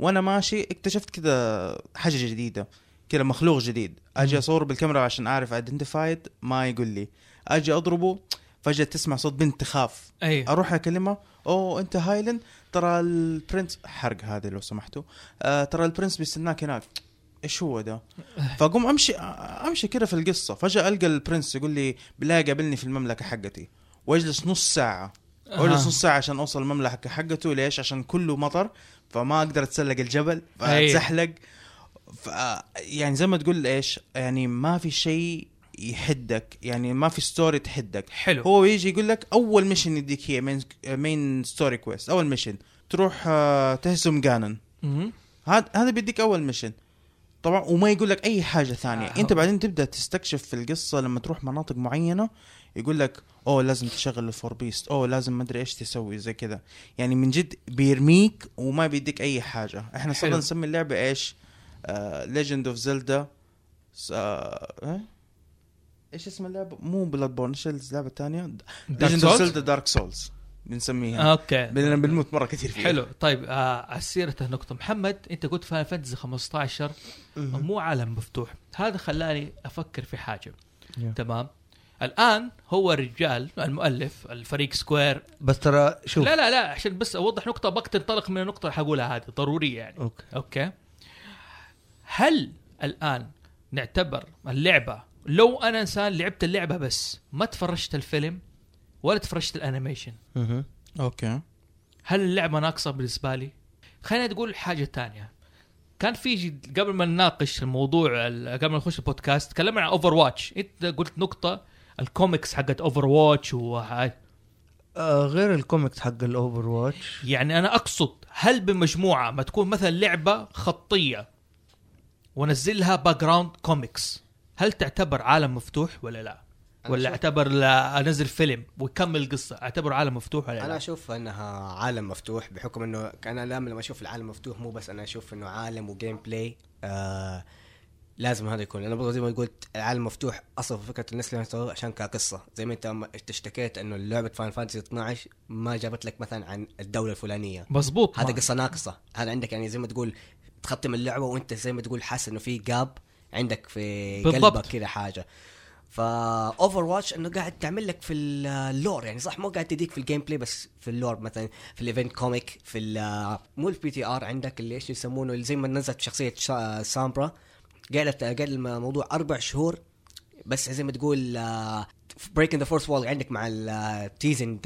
وأنا ماشي اكتشفت كذا حاجة جديدة كذا مخلوق جديد. أجي. أصور بالكاميرا عشان أعرف identified ما يقول لي. أجي أضربه فجأة تسمع صوت بنت تخاف. أي. أروح أكلمها أوه أنت Hylian ترى ال prince حرق هذا لو سمحتوا. آه ترى ال prince بيستناك هناك. إيش هو ده؟ فأقوم أمشي أمشي كده في القصة. فجأة ألقى ال prince يقول لي بالله قابلني في المملكة حقتي. وأجلس نص ساعة. وأجلس آه. نص ساعة عشان أوصل المملكة حقته. ليش؟ عشان كله مطر. فما أقدر أتسلق الجبل. فاتزحلق ف يعني زي ما تقول إيش؟ يعني ما في شيء يحدك يعني ما في story تحدك حلو هو يجي يقول لك أول mission يديك هي main main story quest أول mission تروح آه، تهزم جانن. هذا هذا بيديك أول mission طبعا وما يقول لك أي حاجة ثانية. آه. أنت بعدين تبدأ تستكشف في القصة لما تروح مناطق معينة يقول لك أوه لازم تشغل ال four beasts أوه لازم ما أدري إيش تسوي زي كذا. يعني من جد بيرميك وما بيديك أي حاجة. إحنا صرنا. نسمي اللعبة إيش؟ Legend of Zelda إيش اسم اللعبة؟ مو Bloodborne إيش اللعبة الثانية؟ Legend of؟ Zelda Dark Souls بنسميها. okay. بنموت مرة كثير فيها. حلو. طيب آه على سيرة النقطة. محمد أنت قلت Final Fantasy 15 مو عالم مفتوح. هذا خلاني أفكر في حاجة. Yeah. تمام. الآن هو الرجال المؤلف الفريق Square. بس ترى شوف. لا لا لا عشان بس أوضح نقطة بقى تنطلق من النقطة اللي حقولها هذه ضرورية يعني. okay. okay. هل الآن نعتبر اللعبة لو أنا إنسان لعبت اللعبة بس ما تفرجت الفيلم؟ ولا تفرجت ال animation. مهم. okay. هل اللعبة ناقصة بالنسبة لي؟ خلينا تقول حاجة تانية. كان في جد- قبل ما نناقش الموضوع ال- قبل ما نخش البودكاست تكلمنا عن Overwatch انت قلت نقطة الكوميكس حقت اوفر واتش وهاي. آه غير الكوميكس حق ال Overwatch يعني أنا أقصد هل بمجموعة ما تكون مثلا لعبة خطية ونزلها background comics هل تعتبر عالم مفتوح ولا لا؟ ولا أشوف- أعتبر أنزل فيلم ويكمل القصة اعتبر عالم مفتوح ولا أنا؟ أشوف إنها عالم مفتوح بحكم إنه أنا دائما لما أشوف العالم مفتوح مو بس أنا أشوف إنه عالم و gameplay آه لازم هذا يكون. أنا برضه زي ما قلت العالم مفتوح أصلا فكرة الناس اللي عشان كقصة. زي ما أنت اشتكيت إنه لعبة Final Fantasy 12 ما جابت لك مثلا عن الدولة الفلانية. مظبوط. هذا قصة ناقصة. هذا عندك يعني زي ما تقول تختم اللعبة وأنت زي ما تقول حاسس إنه في gap عندك في بالضبط. قلبك كذا حاجة. فا Overwatch انه قاعد تعمل لك في ال lore يعني صح مو قاعد تديك في ال gameplay بس في ال lore مثلا في ال event comic في مو ال PTR عندك اللي إيش يسمونه اللي زي ما نزلت شخصية شا- Sombra قاعدة قاعد الموضوع أربع شهور بس زي ما تقول breaking the fourth wall عندك مع ال teasing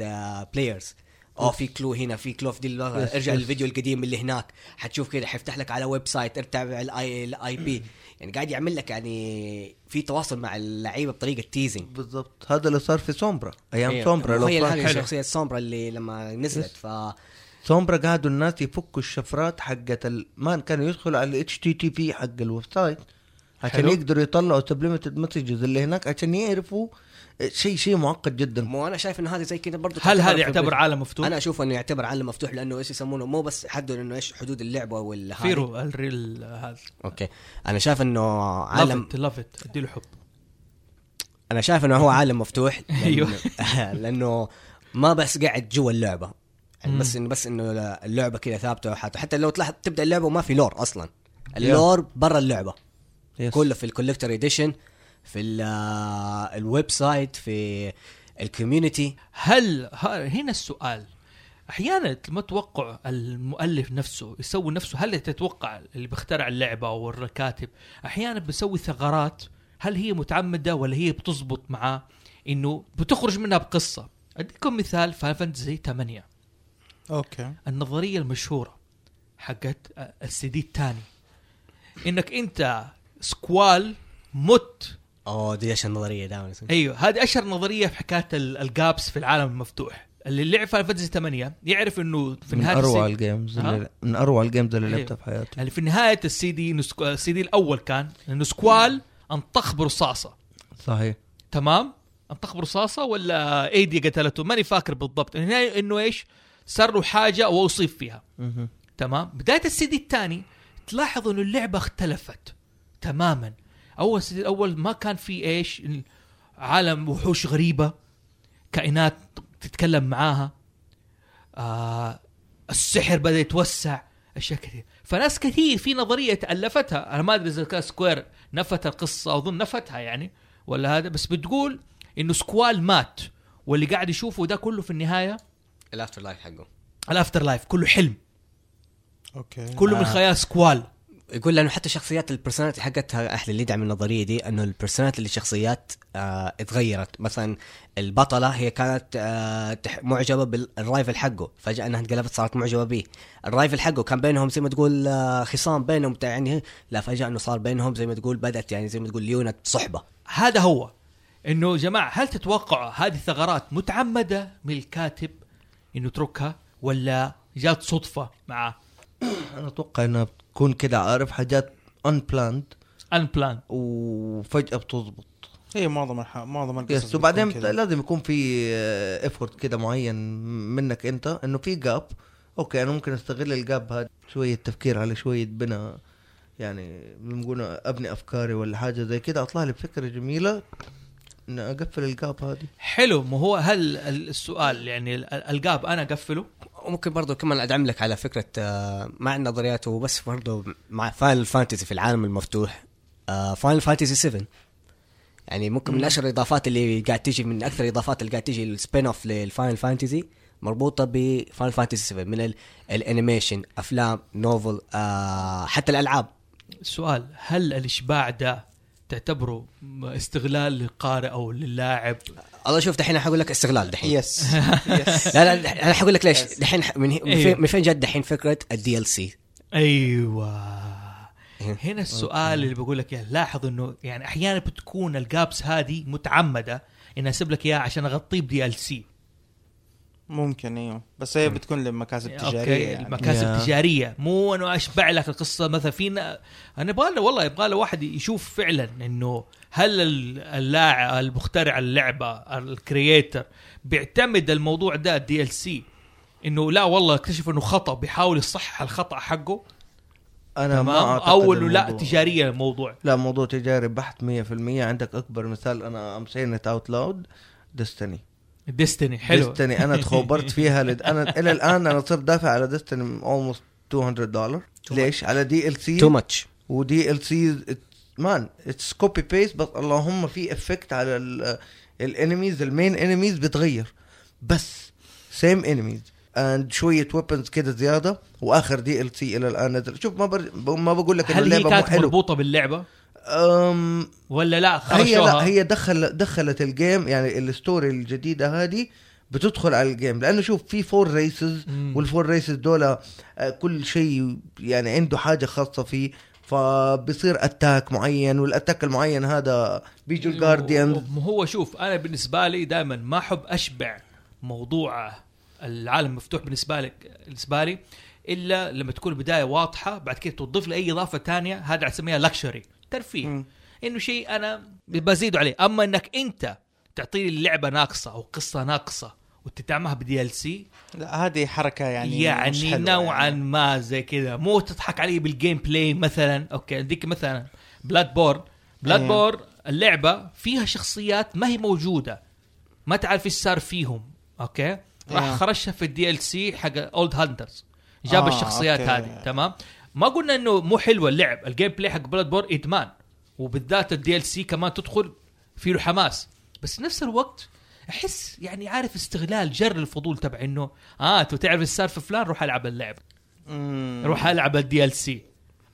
players آه في clue هنا في clue في دي ارجع. للفيديو القديم اللي هناك حتشوف كده حيفتح لك على website ال IP يعني قاعد يعمل لك يعني في تواصل مع اللعيبة بطريقة teasing بالضبط. هذا اللي صار في Sombra. أيام Sombra لو هي. شخصية سومبرا اللي لما نزلت ف سومبرا قعدوا الناس يفكوا الشفرات حقت ال... ما كانوا يدخلوا على الاتش تي تي بي حق الويب سايت عشان. يقدروا يطلعوا سبليمتد مسجز اللي هناك عشان يعرفوا شيء شيء معقد جدا. مو أنا شايف انه هذه زي كذا برضه هل هذا يعتبر. عالم مفتوح؟ أنا أشوف إنه يعتبر عالم مفتوح لأنه إيش يسمونه مو بس حدوا إنه إيش حدود اللعبة وال فيرو الريل هذا. أوكي. أنا شايف إنه عالم لافت لافت اديله حب. أنا شايف إنه هو عالم مفتوح لأنه- أيوه. لأنه ما بس قاعد جوا اللعبة. يعني. بس انه بس إنه اللعبة كذا ثابتة حتى حتى لو تلاحظ تبدأ اللعبة وما في لور أصلا. ال lore برا اللعبة. كله في ال collector edition في ال- آه، ال website في ال community هل ها- هنا السؤال. أحيانا ما توقع المؤلف نفسه يسوي نفسه هل تتوقع اللي بيخترع اللعبة أو الكاتب أحيانا بيسوي ثغرات هل هي متعمدة ولا هي بتزبط معاه؟ إنه بتخرج منها بقصة. أديكم مثال Fantasy 8 okay. النظرية المشهورة حقت السي دي الثاني. إنك أنت Squall مت أوه دي إيش النظريه دائما أيوه هذه أشهر نظرية في حكاية ال- ال gaps في العالم المفتوح. اللي لعب Final Fantasy 8 يعرف إنه في من نهاية أروع السي... ال games؟ اللي من أروع ال games اللي أيوه. لعبتها في حياتي اللي في نهاية ال CD ال CD الأول كان إنه Squall أنطخ برصاصة. صحيح. تمام؟ أنطخ برصاصة ولا Edea قتلته؟ ماني فاكر بالضبط. النهايه إنه إيش؟ صار له حاجة واصيب فيها. تمام؟ بداية السي دي الثاني تلاحظ إنه اللعبة اختلفت تماما. أول سي دي الأول ما كان في إيش عالم وحوش غريبة كائنات تتكلم معاها آه السحر بدأ يتوسع أشياء كثير. فناس كثير في نظرية تألفتها. أنا ما أدري إذا كان Square نفت القصة أظن نفتها يعني ولا هذا بس بتقول إنه Squall مات واللي قاعد يشوفه ده كله في النهاية ال after life حقه. ال after life كله حلم. okay. كله من آه. خيال Squall. يقول لأنه حتى شخصيات ال personality حقتها أحلى. اللي يدعم النظرية دي أنه ال personality للشخصيات آه اتغيرت. مثلا البطلة هي كانت آه معجبة بال rival حقه. فجأة إنها انقلبت صارت معجبة به ال rival حقه كان بينهم زي ما تقول آه خصام بينهم. يعني لا فجأة إنه صار بينهم زي ما تقول بدأت يعني زي ما تقول ليونة صحبة. هذا هو. إنه جماعة هل تتوقعوا هذه ثغرات متعمدة من الكاتب إنه يتركها ولا جات صدفة معاه أنا أتوقع إنها بتكون كده عارف؟ حاجات unplanned. unplanned وفجأة بتزبط هي معظم الح... معظم القصص yes وبعدين. لازم يكون في effort كده معين منك أنت إنه في gap okay أنا ممكن أستغل ال gap هذا شوية تفكير على شوية بناء يعني بنقول أبني أفكاري ولا حاجة زي كده أطلع لي بفكرة جميلة. نقفل ال gap هذه. حلو ما هو هل السؤال يعني ال- ال gap أنا أقفله؟ وممكن برضو كمان أدعم لك على فكرة آه، مع النظريات وبس برضو مع Final Fantasy في العالم المفتوح Final Fantasy 7 يعني ممكن من أشهر الإضافات اللي قاعد تيجي من أكثر الإضافات اللي قاعد تيجي ال spin off لل Final Fantasy مربوطة ب Final Fantasy 7 من ال- ال animation أفلام novel آه حتى الألعاب. سؤال هل الإشباع ده تعتبره استغلال للقارئ أو للاعب. الله شوف دحين حقول لك استغلال دحين. yes yes لا لا أنا حقول لك ليش. دحين من, أيوه. فين, من فين جت دحين فكرة ال DLC أيوه. إيه. هنا السؤال اللي بقول لك إياه. لاحظ إنه يعني أحيانا بتكون ال gaps هذه متعمدة. إني أسيب لك اياه عشان أغطيه ب DLC ممكن أيوه بس هي بتكون لمكاسب تجاريه okay يعني. المكاسب يا. تجارية. مو انه أشبع لك القصة مثلا فينا أنا يبغى له والله يبغى له واحد يشوف فعلا إنه هل ال- اللاعب المخترع اللعبة ال creator بيعتمد الموضوع ده ال DLC إنه لا والله أكتشف إنه خطأ بيحاول يصحح الخطأ حقه؟ أنا ما تمام؟ أعتقد أو إنه لا تجارية الموضوع. لا موضوع تجاري بحت 100% عندك أكبر مثال أنا ام سين اوت لاود ديستني ديستني حلو. ديستني أنا تخوبرت فيها لد... أنا إلى الآن أنا صرت دافع على ديستني اولموست 200 دولار ليش؟ على دي ال تو سي ماتش ودي ال سي مان اتس كوبي بيست بس اللهم في افكت على ال enemies ال main enemies بتغير. بس same enemies and شوية weapons كده زيادة. وآخر DLC إلى الآن نزل. شوف ما بر... ما بقول لك هل هي اللعبة مو كانت مربوطة باللعبة؟ أم... ولا لا هي لا هي دخل دخلت ال game يعني ال story الجديدة هذه بتدخل على ال game لأنه شوف في four races. وال four races دول آه، كل شيء يعني عنده حاجة خاصة فيه. فبصير attack معين وال attack المعين هذا بيجوا ال guardian هو شوف أنا بالنسبة لي دائما ما أحب أشبع موضوع العالم المفتوح بالنسبة لك بالنسبة لي إلا لما تكون البداية واضحة بعد كده تضيف لي أي إضافة تانية هذا أسميها luxury ترفيه. إنه شيء أنا بزيده عليه. أما إنك أنت تعطيني اللعبه ناقصة أو قصة ناقصة وتدعمها ب DLC لا هذه حركة يعني يعني, يعني. نوعا يعني. ما زي كذا. مو تضحك علي بال game play مثلا. okay أديك مثلا. Bloodborne Blood أيوه. borne اللعبة فيها شخصيات ما هي موجودة. ما تعرف إيش صار فيهم. okay؟ راح أيوه. خرجها في ال DLC حق Old Hunters جاب آه، الشخصيات okay. هذه تمام؟ ما قلنا إنه مو حلوة اللعب. ال game play حق Bloodborne إدمان. وبالذات ال DLC كمان تدخل في له حماس. بس نفس الوقت أحس يعني عارف استغلال جر الفضول تبع إنه آه أنت تعرف في فلان روح ألعب اللعبه مم. روح ألعب الدي ال سي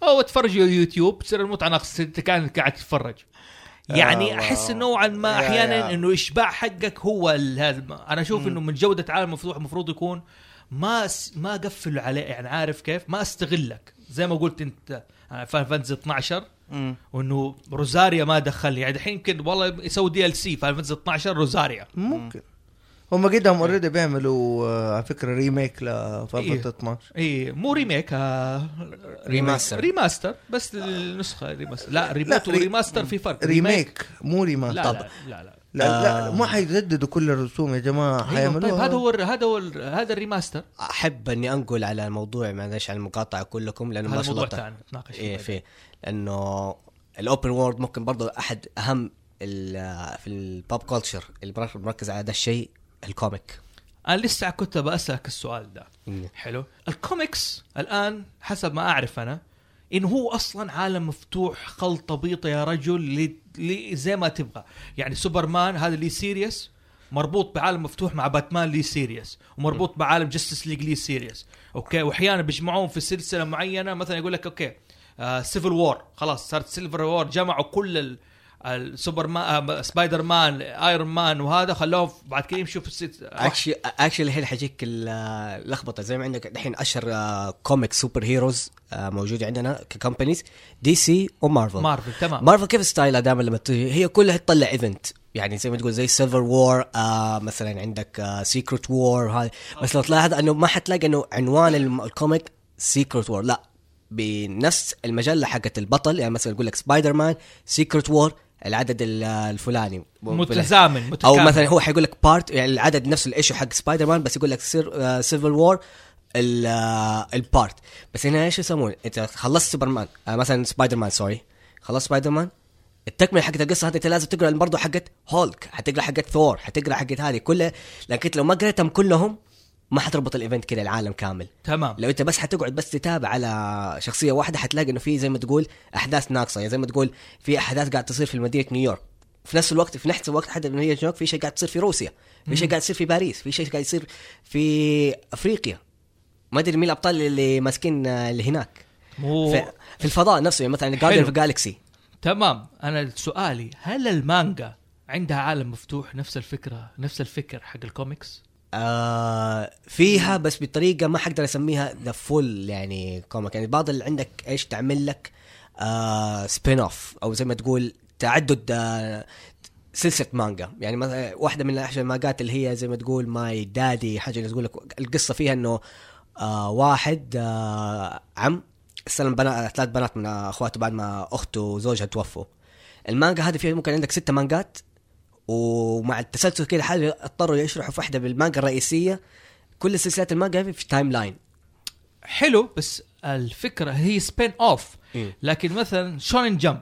أو اتفرج يوتيوب تصير المتعة ناقصه أنت كان قاعد تتفرج. يعني آه، أحس. نوعا ما يا- أحيانا يا. إنه إشباع حقك هو هذا أنا أشوف. إنه من جودة عالم مفتوح المفروض يكون ما س... ما اقفل عليه. يعني عارف كيف؟ ما أستغلك. زي ما قلت انت فان فانتزي 12 مم. وإنه روزاريا ما دخل يعني الحين يمكن والله يسوي دي ال سي فان فانتزي 12 روزاريا. ممكن. هم قدهم already بيعملوا آه، على فكرة remake إيه. ل Fantasy 12 اي مو remake آه remaster. remaster بس النسخة remaster لا reboot لا، ري- و remaster في فرق. remake مو remaster لا لا لا لا, لا. لا, لا آه. ما حيجددوا كل الرسوم يا جماعة أيوة حيعملوها طيب هذا هو ال- هذا هو ال- هذا ال remaster أحب أني أنقل على الموضوع معلش على المقاطعه كلكم لأنه ما موضوع الله ثاني نتناقش إيه فيه فيه لأنه ال open world ممكن برضو أحد أهم ال- في ال pop culture اللي مركز- على هذا الشيء ال comic أنا لسه كنت بسالك السؤال ده مم. حلو الكوميكس الآن حسب ما أعرف أنا انه هو أصلا عالم مفتوح خلطبيطه يا رجل زي ما تبغى. يعني سوبرمان هذا لي series مربوط بعالم مفتوح مع باتمان لي series ومربوط بعالم Justice League لي series. okay؟ وأحيانا بيجمعوهم في سلسلة معينة مثلا يقول لك okay آه Civil War خلاص صارت Civil War جمعوا كل السوبر مان آه Spider-Man Iron Man وهذا خلوهم بعد كده يمشوا في الست اكشلي اكشلي الحين حجيك اللخبطة. زي ما عندك الحين أشهر comic superheroes موجودة عندنا ك companies DC و Marvel Marvel تمام. مارفل كيف style ها دائما لما تجي هي كلها تطلع event يعني زي ما تقول زي Civil War آه مثلا عندك Secret War هذا بس لو تلاحظ إنه ما حتلاقي إنه عنوان ال comic Secret War لا بنفس المجلة حقت البطل. يعني مثلا يقول لك Spider-Man Secret War العدد ال- الفلاني. متزامن أو مثلا هو حيقول لك part يعني العدد نفس ال issue حق سبايدر مان بس يقول لك Civil War ال part بس هنا إيش يسمون أنت خلصت سوبر مان آه مثلا Spider-Man sorry خلصت سبايدر مان التكملة حقت القصة هذه أنت لازم تقرأ برضه حقت هولك حتقرأ حقت ثور حتقرأ حقت هذه كلها. لكن لو ما قريتهم كلهم ما حتربط ال event كده العالم كامل. تمام. لو أنت بس حتقعد بس تتابع على شخصية واحدة حتلاقي إنه في زي ما تقول أحداث ناقصة. يعني زي ما تقول في أحداث قاعد تصير في مدينة نيويورك. في نفس الوقت في نفس الوقت حتى مدينه نيويورك في شيء قاعد تصير في روسيا. في شيء قاعد يصير في باريس. في شيء قاعد يصير في أفريقيا. ما أدري مين الأبطال اللي ماسكين آه، اللي هناك. مو في, في الفضاء نفسه يعني مثلا Guardians. of Galaxy تمام. أنا سؤالي هل المانجا عندها عالم مفتوح؟ نفس الفكرة نفس الفكر حق الكوميكس؟ آه فيها بس بطريقة ما حقدر أسميها the full يعني comic يعني بعض اللي عندك إيش تعمل لك آه spin-off أو زي ما تقول تعدد آه سلسلة مانجا. يعني مثلا واحدة من أحسن المانجات اللي هي زي ما تقول My Daddy حاجة اللي تقول لك القصة فيها إنه آه واحد آه عم استلم بنات ثلاث بنات من أخواته بعد ما أخته وزوجها توفوا. المانجا هذه فيها ممكن عندك ستة مانجات. ومع التسلسل كده حاجة اضطروا يشرحوا في واحدة بالمانجا الرئيسية كل سلسلات المانجا في timeline. حلو بس الفكرة هي spin-off. لكن مثلا Shonen Jump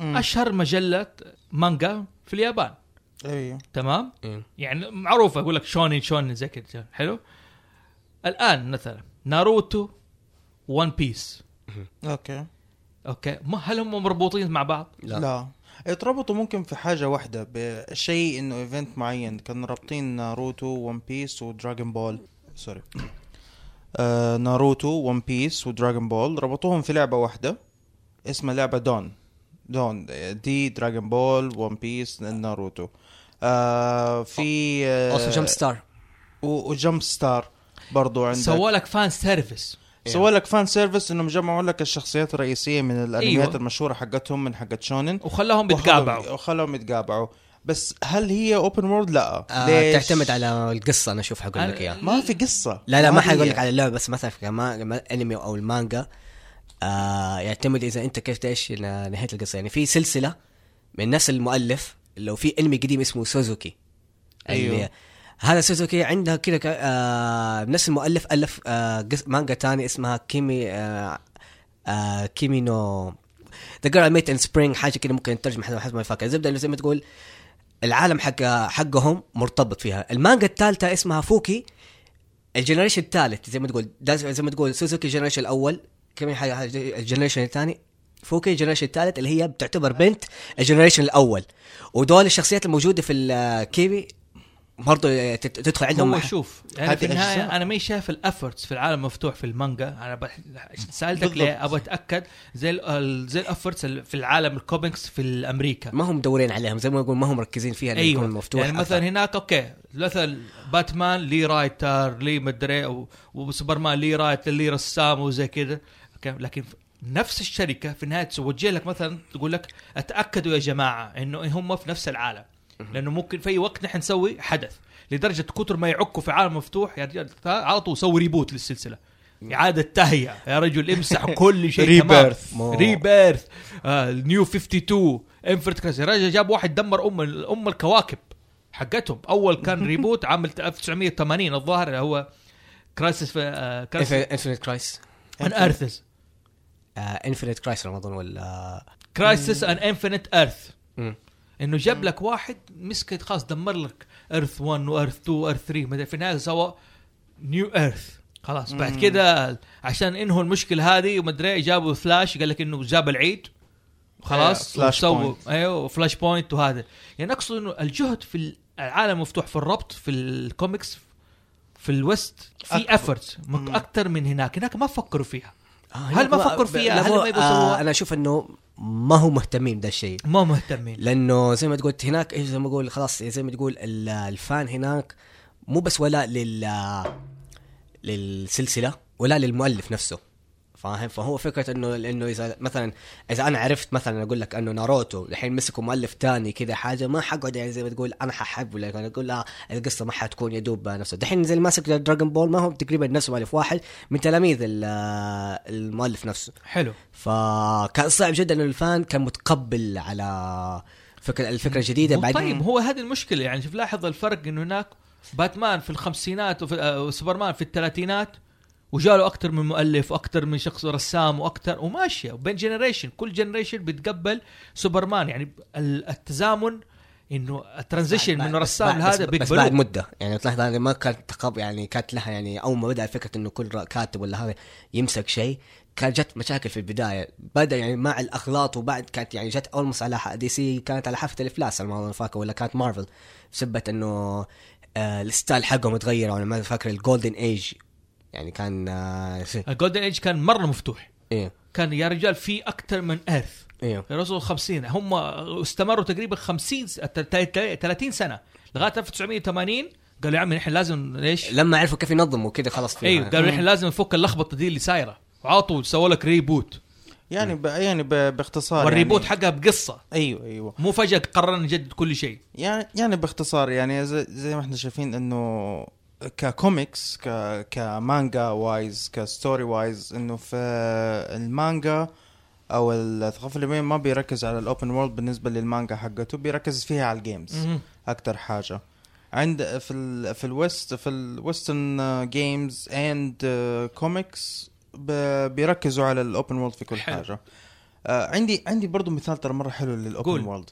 أشهر مجلة مانجا في اليابان. أيوه. تمام؟ يعني معروفة أقول لك shonen shonen زي كذا حلو؟ الآن مثلا ناروتو One Piece. OK. OK؟ ما هل هم مربوطين مع بعض؟ لا, لا. اتربطوا ممكن في حاجة واحدة بشيء إنه event معين. كان رابطين ناروتو One Piece و Dragon Ball sorry آه ناروتو One Piece و Dragon Ball ربطوهم في لعبة واحدة اسمها لعبة دون. دون. دي Dragon Ball One Piece ناروتو. آه في آه also Jump Star و Jump Star برضو عندك. سووا لك fan service سووا لك fan service إنهم جمعوا لك الشخصيات الرئيسية من الأنميات أيوة. المشهورة حقتهم من حقت shonen. وخلاهم يتقابعوا. وخلوهم يتقابعوا. بس هل هي open world لا. آه ليش؟ تعتمد على القصة أنا أشوف حقول لك إياها. ما في قصة. لا لا ما حقول. لك على اللعبة بس مثلا في الأنمي أو المانجا آه يعتمد إذا أنت كيف إيش نهاية القصة. يعني في سلسلة من نفس المؤلف لو في أنمي قديم اسمه سوزوكا. أيوه. هذا سوزوكي عنده كذا آه نفس المؤلف ألف آه مانجا تاني اسمها كيمي آه آه كيمي نو ذا جيرل ميت ان سبرينج حاجة كذا ممكن نترجم حسب ما يفكر الزبده زي ما تقول العالم حق حقهم مرتبط فيها. المانجا الثالثه اسمها فوكي. الجنريشن الثالث زي ما تقول زي ما تقول سوزوكي الجنريشن الأول. كمان حاجة الجنريشن الثاني. فوكي الجنريشن الثالث اللي هي بتعتبر بنت ال generation الأول. ودول الشخصيات الموجودة في الكيمي برضه تدخل عندهم هو شوف يعني في النهاية أجزاء. أنا ما شايف ال efforts في العالم المفتوح في المانجا أنا بح... سألتك بالضبط. ليه أبغى أتأكد زي ال- زي ال efforts ال- في العالم الكوميكس في أمريكا ما هم مدورين عليهم زي ما يقول ما هم مركزين فيها أيوه مفتوح يعني مثلا. هناك OK مثلا باتمان ليه writer ليه مدري و- وسوبرمان ليه writer ليه رسام وزي كذا لكن نفس الشركة في النهايه توجه لك مثلا تقول لك أتأكدوا يا جماعة إنه هم في نفس العالم لأنه ممكن في أي وقت نحن نسوي حدث. لدرجة كثر ما يعكوا في عالم مفتوح يا رجال على طول سوي reboot للسلسلة. إعادة تهيئة. يا رجل امسح كل شيء Rebirth آه New 52 Infinite Crisis يا رجل جاب واحد دمر أم أم الكواكب حقتهم. أول كان reboot عام 1980 الظاهر اللي هو كرايسس في انفينيت كرايس ان ايرثز انفينيت كرايس رمضان ولا كرايسس ان انفينيت ايرث مم. إنه جاب لك واحد مسك خلاص دمر لك ايرث 1 وايرث 2 وايرث 3 ما أدري، في النهاية سوى نيو ايرث خلاص بعد. كده عشان إنهوا المشكلة هذه وما أدري جابوا فلاش قال لك إنه جاب العيد خلاص فلاش بوينت. أيوه فلاش بوينت وهذا يعني أقصد إنه الجهد في العالم المفتوح في الربط في الكوميكس في ال West في. effort. أكثر من هناك هناك ما فكروا فيها هل ما فكروا فيها؟ هل ما؟ آه أنا أشوف إنه ما هو مهتمين ده الشيء ما مهتمين لأنه زي ما تقول هناك إيش زي ما أقول خلاص زي ما تقول ال- ال fan هناك مو بس ولاء لل للسلسلة ولا للمؤلف نفسه فاهم؟ فهو فكرة انه لأنه إذا مثلا إذا أنا عرفت مثلا أقول لك إنه ناروتو الحين مسكوا مؤلف تاني كذا حاجة ما حقعد يعني زي ما تقول أنا ححب ولا أنا أقول لا القصة ما حتكون يدوب نفسه. دحين زي اللي ماسك Dragon Ball ما هو تقريبا نفس مؤلف واحد من تلاميذ ال- المؤلف نفسه. حلو. فكان صعب جدا إنه ال fan كان متقبل على فكره الفكرة الجديدة. بعدين طيب هو هذه المشكلة يعني شوف لاحظ الفرق إنه هناك باتمان في الخمسينات وفي آه، وسوبرمان في الثلاثينات وجاله أكثر من مؤلف وأكثر من شخص رسام وأكثر وماشية. وبين generation كل generation بتقبل سوبرمان. يعني ال- التزامن إنه ال transition من بس رسام بعد- لهذا بس, بس بعد مدة. يعني تلاحظ هذه ما كانت تقب يعني كانت لها يعني أول ما بدأ فكرة إنه كل كاتب ولا هذا يمسك شيء كانت جت مشاكل في البداية. بدأ يعني مع الاغلاط وبعد كانت يعني جت almost على DC كانت على حافة الإفلاس أظن فاكر ولا كانت مارفل بسبه إنه آه ال style حقهم اتغير وأنا ما فاكر ال golden age يعني كان آه ال golden ايج كان مرة مفتوح. إيه. كان يا رجال في أكثر من earth إيه. الرسول 50 هم استمروا تقريبا 50 س- تل- تل- 30 سنة. لغاية 1980 قالوا يا عمي نحن لازم ليش؟ لما عرفوا كيف ينظموا كذا خلاص فيها. أيوه قالوا نحن لازم نفك اللخبطة دي اللي صايره وعلى طول سووا لك reboot يعني ب... يعني ب... باختصار وال reboot يعني... حقها بقصة. أيوه أيوه. مو فجأة قررنا نجدد كل شيء. يعني يعني باختصار يعني زي, زي ما إحنا شايفين إنه ك comics ك ك manga wise ك story wise إنه في المانجا أو الثقافة اليابانيه ما بيركز على ال open world بالنسبة للمانجا حقته بيركز فيها على ال games. أكتر حاجة عند في ال في ال West في ال Western games and comics بيركزوا على ال open world في كل حلو. حاجة آه عندي عندي برضو مثال ترى مرة حلو. لل open world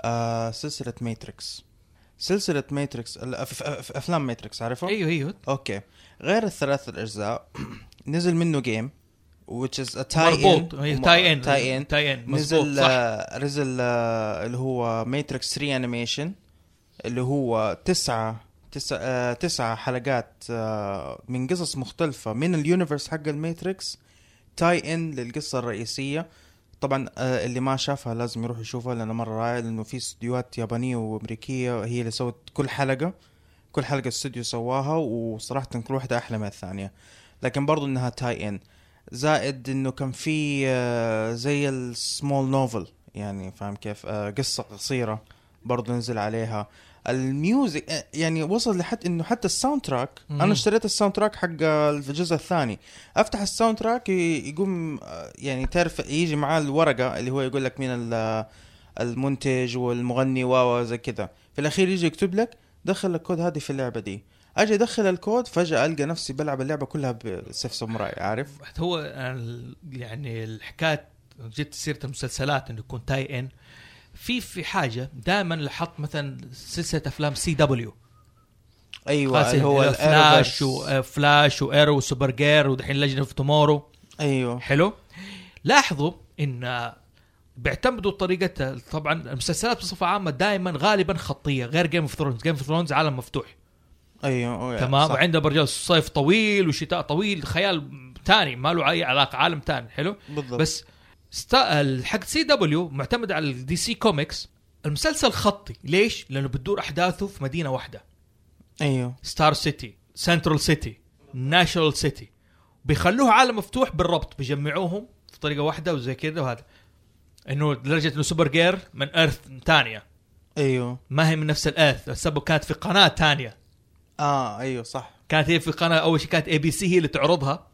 آه سلسلة Matrix سلسلة Matrix أفلام Matrix عارفه أيوه أيوه. okay. غير الثلاث الأجزاء نزل منه game which is a tie مربوط. in tie in tie in tie in نزل صح. آه، نزل آه، اللي هو Matrix 3 animation اللي هو تسعة تسعة, آه، تسعة حلقات من قصص مختلفة من ال universe حق ال Matrix tie in للقصة الرئيسية. طبعا آه، اللي ما شافها لازم يروح يشوفها لأنه مرة رائع لأنه في استديوهات يابانية وأمريكية هي اللي سوت كل حلقة كل حلقة استوديو سواها وصراحة كل واحدة أحلى من الثانية. لكن برضو إنها tie in زائد إنه كان في آه، زي ال small novel يعني فاهم كيف؟ آه، قصة قصيرة برضو نزل عليها. ال music آه، يعني وصل لحد إنه حتى ال soundtrack مم. أنا اشتريت ال soundtrack حق الجزء الثاني. أفتح ال soundtrack يقوم آه، يعني تعرف يجي معاه الورقة اللي هو يقول لك مين ال- المنتج والمغني و زي كذا. في الأخير يجي يكتب لك دخل الكود هذه في اللعبة دي. أجي أدخل الكود فجأة ألقى نفسي بلعب اللعبة كلها بسيف ساموراي عارف؟ هو يعني الحكاية جت سيره المسلسلات إنه يكون tie in في في حاجة دائما لاحظت مثلا سلسلة أفلام CW أيوه اللي هو فلاش. و Flash و Arrow و Supergirl ودحين Legends of Tomorrow أيوه. حلو. لاحظوا إن بيعتمدوا طريقة طبعا المسلسلات بصفة عامة دائما غالبا خطية غير Game of Thrones Game of Thrones عالم مفتوح. أيوه تمام؟ صح. وعندنا برجال صيف طويل وشتاء طويل خيال تاني ما له أي علاقة عالم تاني. حلو؟ بالضبط. بس ستا... حق CW معتمد على ال DC Comics المسلسل خطي. ليش؟ لأنه بتدور أحداثه في مدينة واحدة. أيوه. Star City Central City National City بيخلوه عالم مفتوح بالربط بيجمعوهم في طريقة واحدة وزي كذا وهذا. إنه لدرجة إنه Supergirl من earth ثانية أيوه. ما هي من نفس ال earth السبب كانت في قناة ثانية آه أيوه صح. كانت هي في قناة أول شيء كانت ABC هي اللي تعرضها.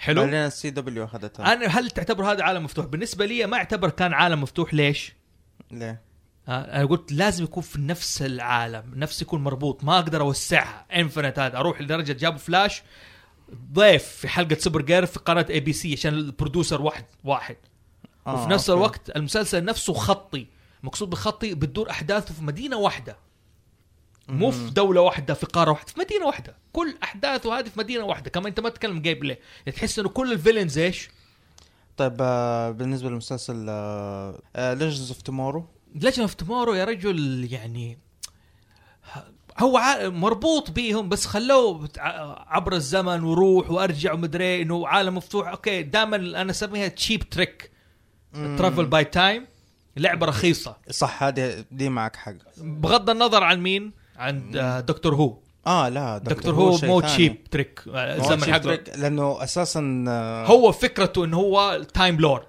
حلو؟ بعدين ال CW اخذتها أنا هل تعتبر هذا عالم مفتوح؟ بالنسبة لي ما أعتبر كان عالم مفتوح. ليش؟ ليه؟ آه، أنا قلت لازم يكون في نفس العالم نفس يكون مربوط. ما أقدر أوسعها. انفنت هذا. أروح لدرجة جابوا فلاش ضيف في حلقة Supergirl في قناة ABC عشان ال producer واحد واحد. آه وفي نفس okay. الوقت المسلسل نفسه خطي. مقصود بخطي بتدور أحداثه في مدينة واحدة. مو في دولة واحدة في قارة واحدة في مدينة واحدة. كل أحداثه هذه في مدينة واحدة كمان أنت ما تتكلم gameplay تحس إنه كل ال villains إيش؟ طيب آه بالنسبة للمسلسل Legends of Tomorrow Legends of Tomorrow يا رجل يعني هو مربوط بيهم بس خلوه عبر الزمن وروح وأرجع ومدري إنه عالم مفتوح. okay دائما أنا أسميها cheap trick travel by time لعبة رخيصة. صح هذه دي معك حق. بغض النظر عن مين عن آه، Doctor Who. آه لا Doctor Who شيء مو. cheap trick آه، الزمن cheap حقه. trick، لأنه أساسا آه، هو فكرته انه هو Time Lord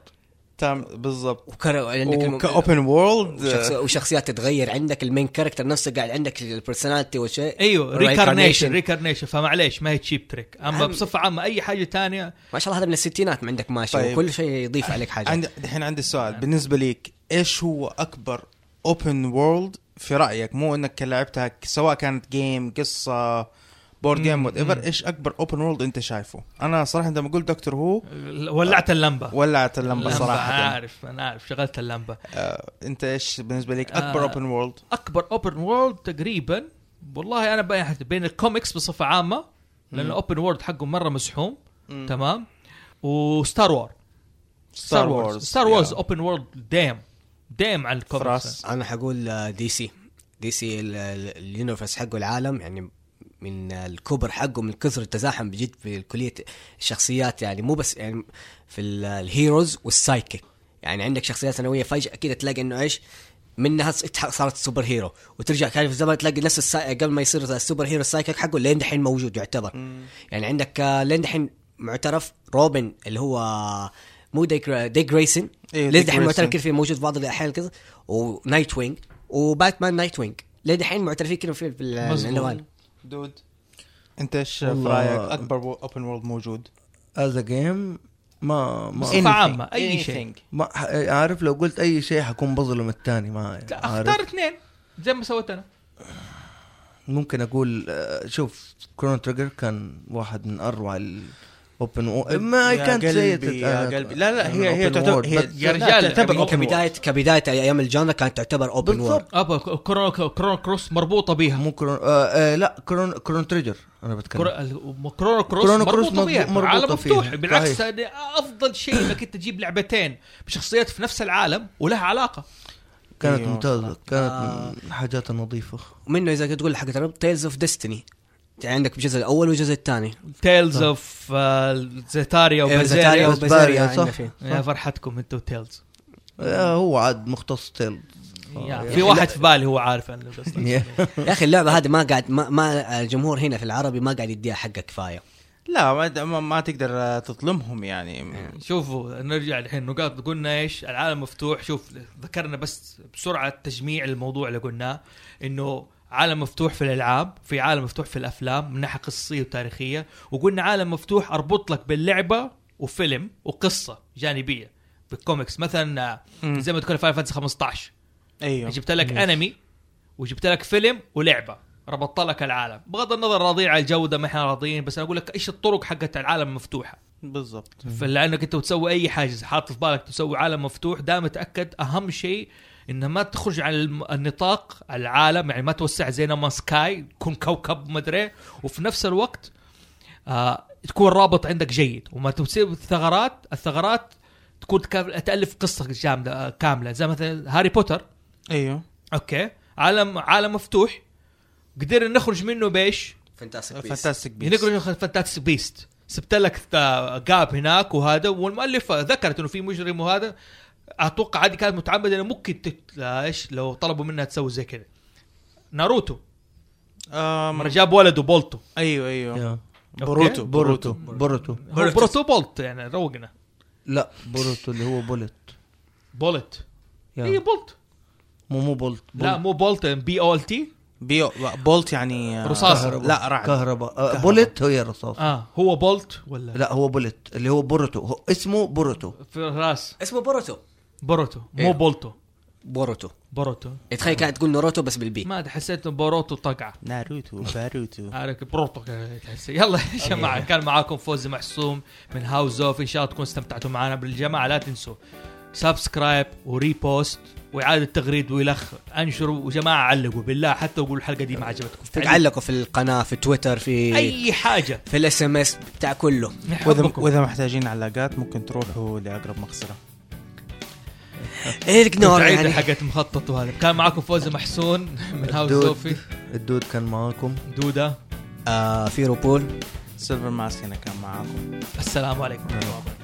تام بالضبط. وكر... عندك الم- وك open world وشخص... وشخصيات تتغير. عندك ال main character نفسه قاعد عندك ال personality والشيء أيوه. reincarnation reincarnation فمعليش ما هي cheap trick أما بصفة عامة أي حاجة تانية ما شاء الله هذا من الستينات ما عندك ماشي. طيب. وكل شيء يضيف عليك حاجة. عندي الحين عندي سؤال. بالنسبة ليك إيش هو أكبر open world في رأيك مو إنك لعبتها سواء كانت game قصة board game. whatever إيش أكبر open world أنت شايفه؟ أنا صراحة لما قلت Doctor Who ولعت اللمبة. ولعت اللمبة صراحة. أنا عارف أنا عارف شغلت اللمبة. آه، أنت إيش بالنسبة لك أكبر آه. open world أكبر open world تقريبا والله أنا بين بين الكوميكس بصفة عامة لأن. ال open world حقه مرة مزحوم. تمام؟ و Star War Star Wars Star Wars open world دام دام على الكوميكس. أنا حقول DC DC ال- ال- ال universe حقه العالم يعني من الكبر حقه من كثر التزاحم بجد في كلية الشخصيات يعني مو بس يعني في ال- ال heroes وال sidekick يعني عندك شخصيات ثانوية فجأة كده تلاقي إنه إيش منها صارت superhero وترجع كان في الزمن تلاقي نفس السا... قبل ما يصير ال superhero ال sidekick حقه لين دحين موجود يعتبر. يعني عندك آه، لين دحين معترف روبن اللي هو مو ديك ديك جريسون أيوه لين دحين معترف كده في موجود في بعض الأحيان كذا؟ ونايت وينج وباتمان نايت وينج لين دحين معترفين كده في في ال- مظبوط. العنوان dude. أنت إيش في رأيك؟ أكبر open world موجود. as game ما ما بصفة عامة، أي شيء. ما ح- عارف لو قلت أي شيء حكون بظلم الثاني ما لا أختار اثنين. زي ما سويت أنا. ممكن أقول آه، شوف Chrono Trigger كان واحد من أروع ال open ما يا كانت قلبي يا قلبي. لا لا هي هي تعتبر هي يا رجال، تعتبر يعني open كبدايه كبداية أيام ال genre كانت تعتبر open world Chrono Chrono Cross مربوطة بيها. مو كرون آه آه لا كرون Chrono Trigger أنا بتكلم. كرو- Chrono Cross Chrono Cross مربوطه بيها. مربوطة عالم فيها. مفتوح. بالعكس أفضل شيء إنك أنت تجيب لعبتين بشخصيات في نفس العالم ولها علاقة. كانت أيوة، ممتازة. كانت آه. من الحاجات النظيفة. ومنه إذا تقول حق Tales of Destiny عندك الجزء الأول والجزء الثاني. Tales of Zestiria Zestiria و Berseria و Berseria، صح. عندنا فيه. يا فرحتكم أنتوا Tales هو عاد مختص Tales يا، آه، في واحد في بالي هو عارف أنا يا. أخي اللعبة هذه ما قاعد ما, ما الجمهور هنا في العربي ما قاعد يديها حقها كفاية. لا ما, ما, ما تقدر تظلمهم يعني. شوفوا نرجع الحين. نقاط قلنا إيش؟ العالم مفتوح. شوف ذكرنا بس بسرعة تجميع الموضوع اللي قلناه إنه عالم مفتوح في الألعاب في عالم مفتوح في الأفلام من ناحية قصصية وتاريخية وقلنا عالم مفتوح أربط لك باللعبه وفيلم وقصة جانبية بالكوميكس مثلا مم. زي ما تقول Final Fantasy 15 أيوه. جبت لك أنمي وجبت لك فيلم ولعبة ربطت لك العالم. بغض النظر راضيين على الجودة ما إحنا راضيين بس أنا أقول لك إيش الطرق حقت العالم المفتوحه بالضبط. فلأنك أنت تسوي أي حاجة حاط في بالك تسوي عالم مفتوح دائما تاكد أهم شيء إنه ما تخرج عن النطاق العالم يعني ما توسع زي No Man's Sky تكون كوكب مدري وفي نفس الوقت آه تكون رابط عندك جيد. وما تصير الثغرات الثغرات تكون تك- تألف قصة جامدة آه، كاملة. زي مثلا هاري بوتر. أيوه. okay. عالم عالم مفتوح. قدرنا نخرج منه بإيش؟ Fantastic Fantastic يعني Beasts نقدر Fantastic Beasts سبت لك جاب هناك وهذا. والمؤلف ذكرت إنه في مجرم وهذا. أتوقع هذه كانت متعمدة انه ممكن تت... إيش؟ لو طلبوا منها تسوي زي كذا. ناروتو. مرة جاب ولده بوروتو. أيوه أيوه. بوروتو بوروتو بوروتو هو بروتو بولت يعني روقنا. لا بوروتو اللي هو bolt. bolt. يا. هي bolt. مو مو bolt. لا مو bolt B O L T. بيو bolt يعني آه،. كهرباء. لا رعد. كهرباء. آه، كهرباء. bolt هي رصاص. آه هو بولت ولا؟ لا هو بولت. اللي هو بوروتو هو اسمه بوروتو في راس اسمه بوروتو بوروتو مو إيه. بولتو. بوروتو بوروتو تخيل كانت تقول ناروتو بس بال B. ما أدري حسيت بوروتو طقعة. ناروتو باروتو. عارف بروتو يلا يا جماعة كان معاكم فوزي محسون من House of إن شاء الله تكونوا استمتعتوا معنا. بالجماعة لا تنسوا subscribe و repost وإعادة تغريد والخ انشروا. وجماعة علقوا بالله حتى وقولوا الحلقة دي ما عجبتكم. علقوا في القناة في تويتر في أي حاجة. في ال SMS بتاع كله. واذا محتاجين علاقات ممكن تروحوا لأقرب مغسله ignore سعيد يعني. حقت مخطط وهذا. كان معاكم فوزي محسون من House. of الدود كان معاكم. دودة. آه في روبول سيلفر ماسك هنا كان معاكم. السلام عليكم. ورحمه الله وبركاته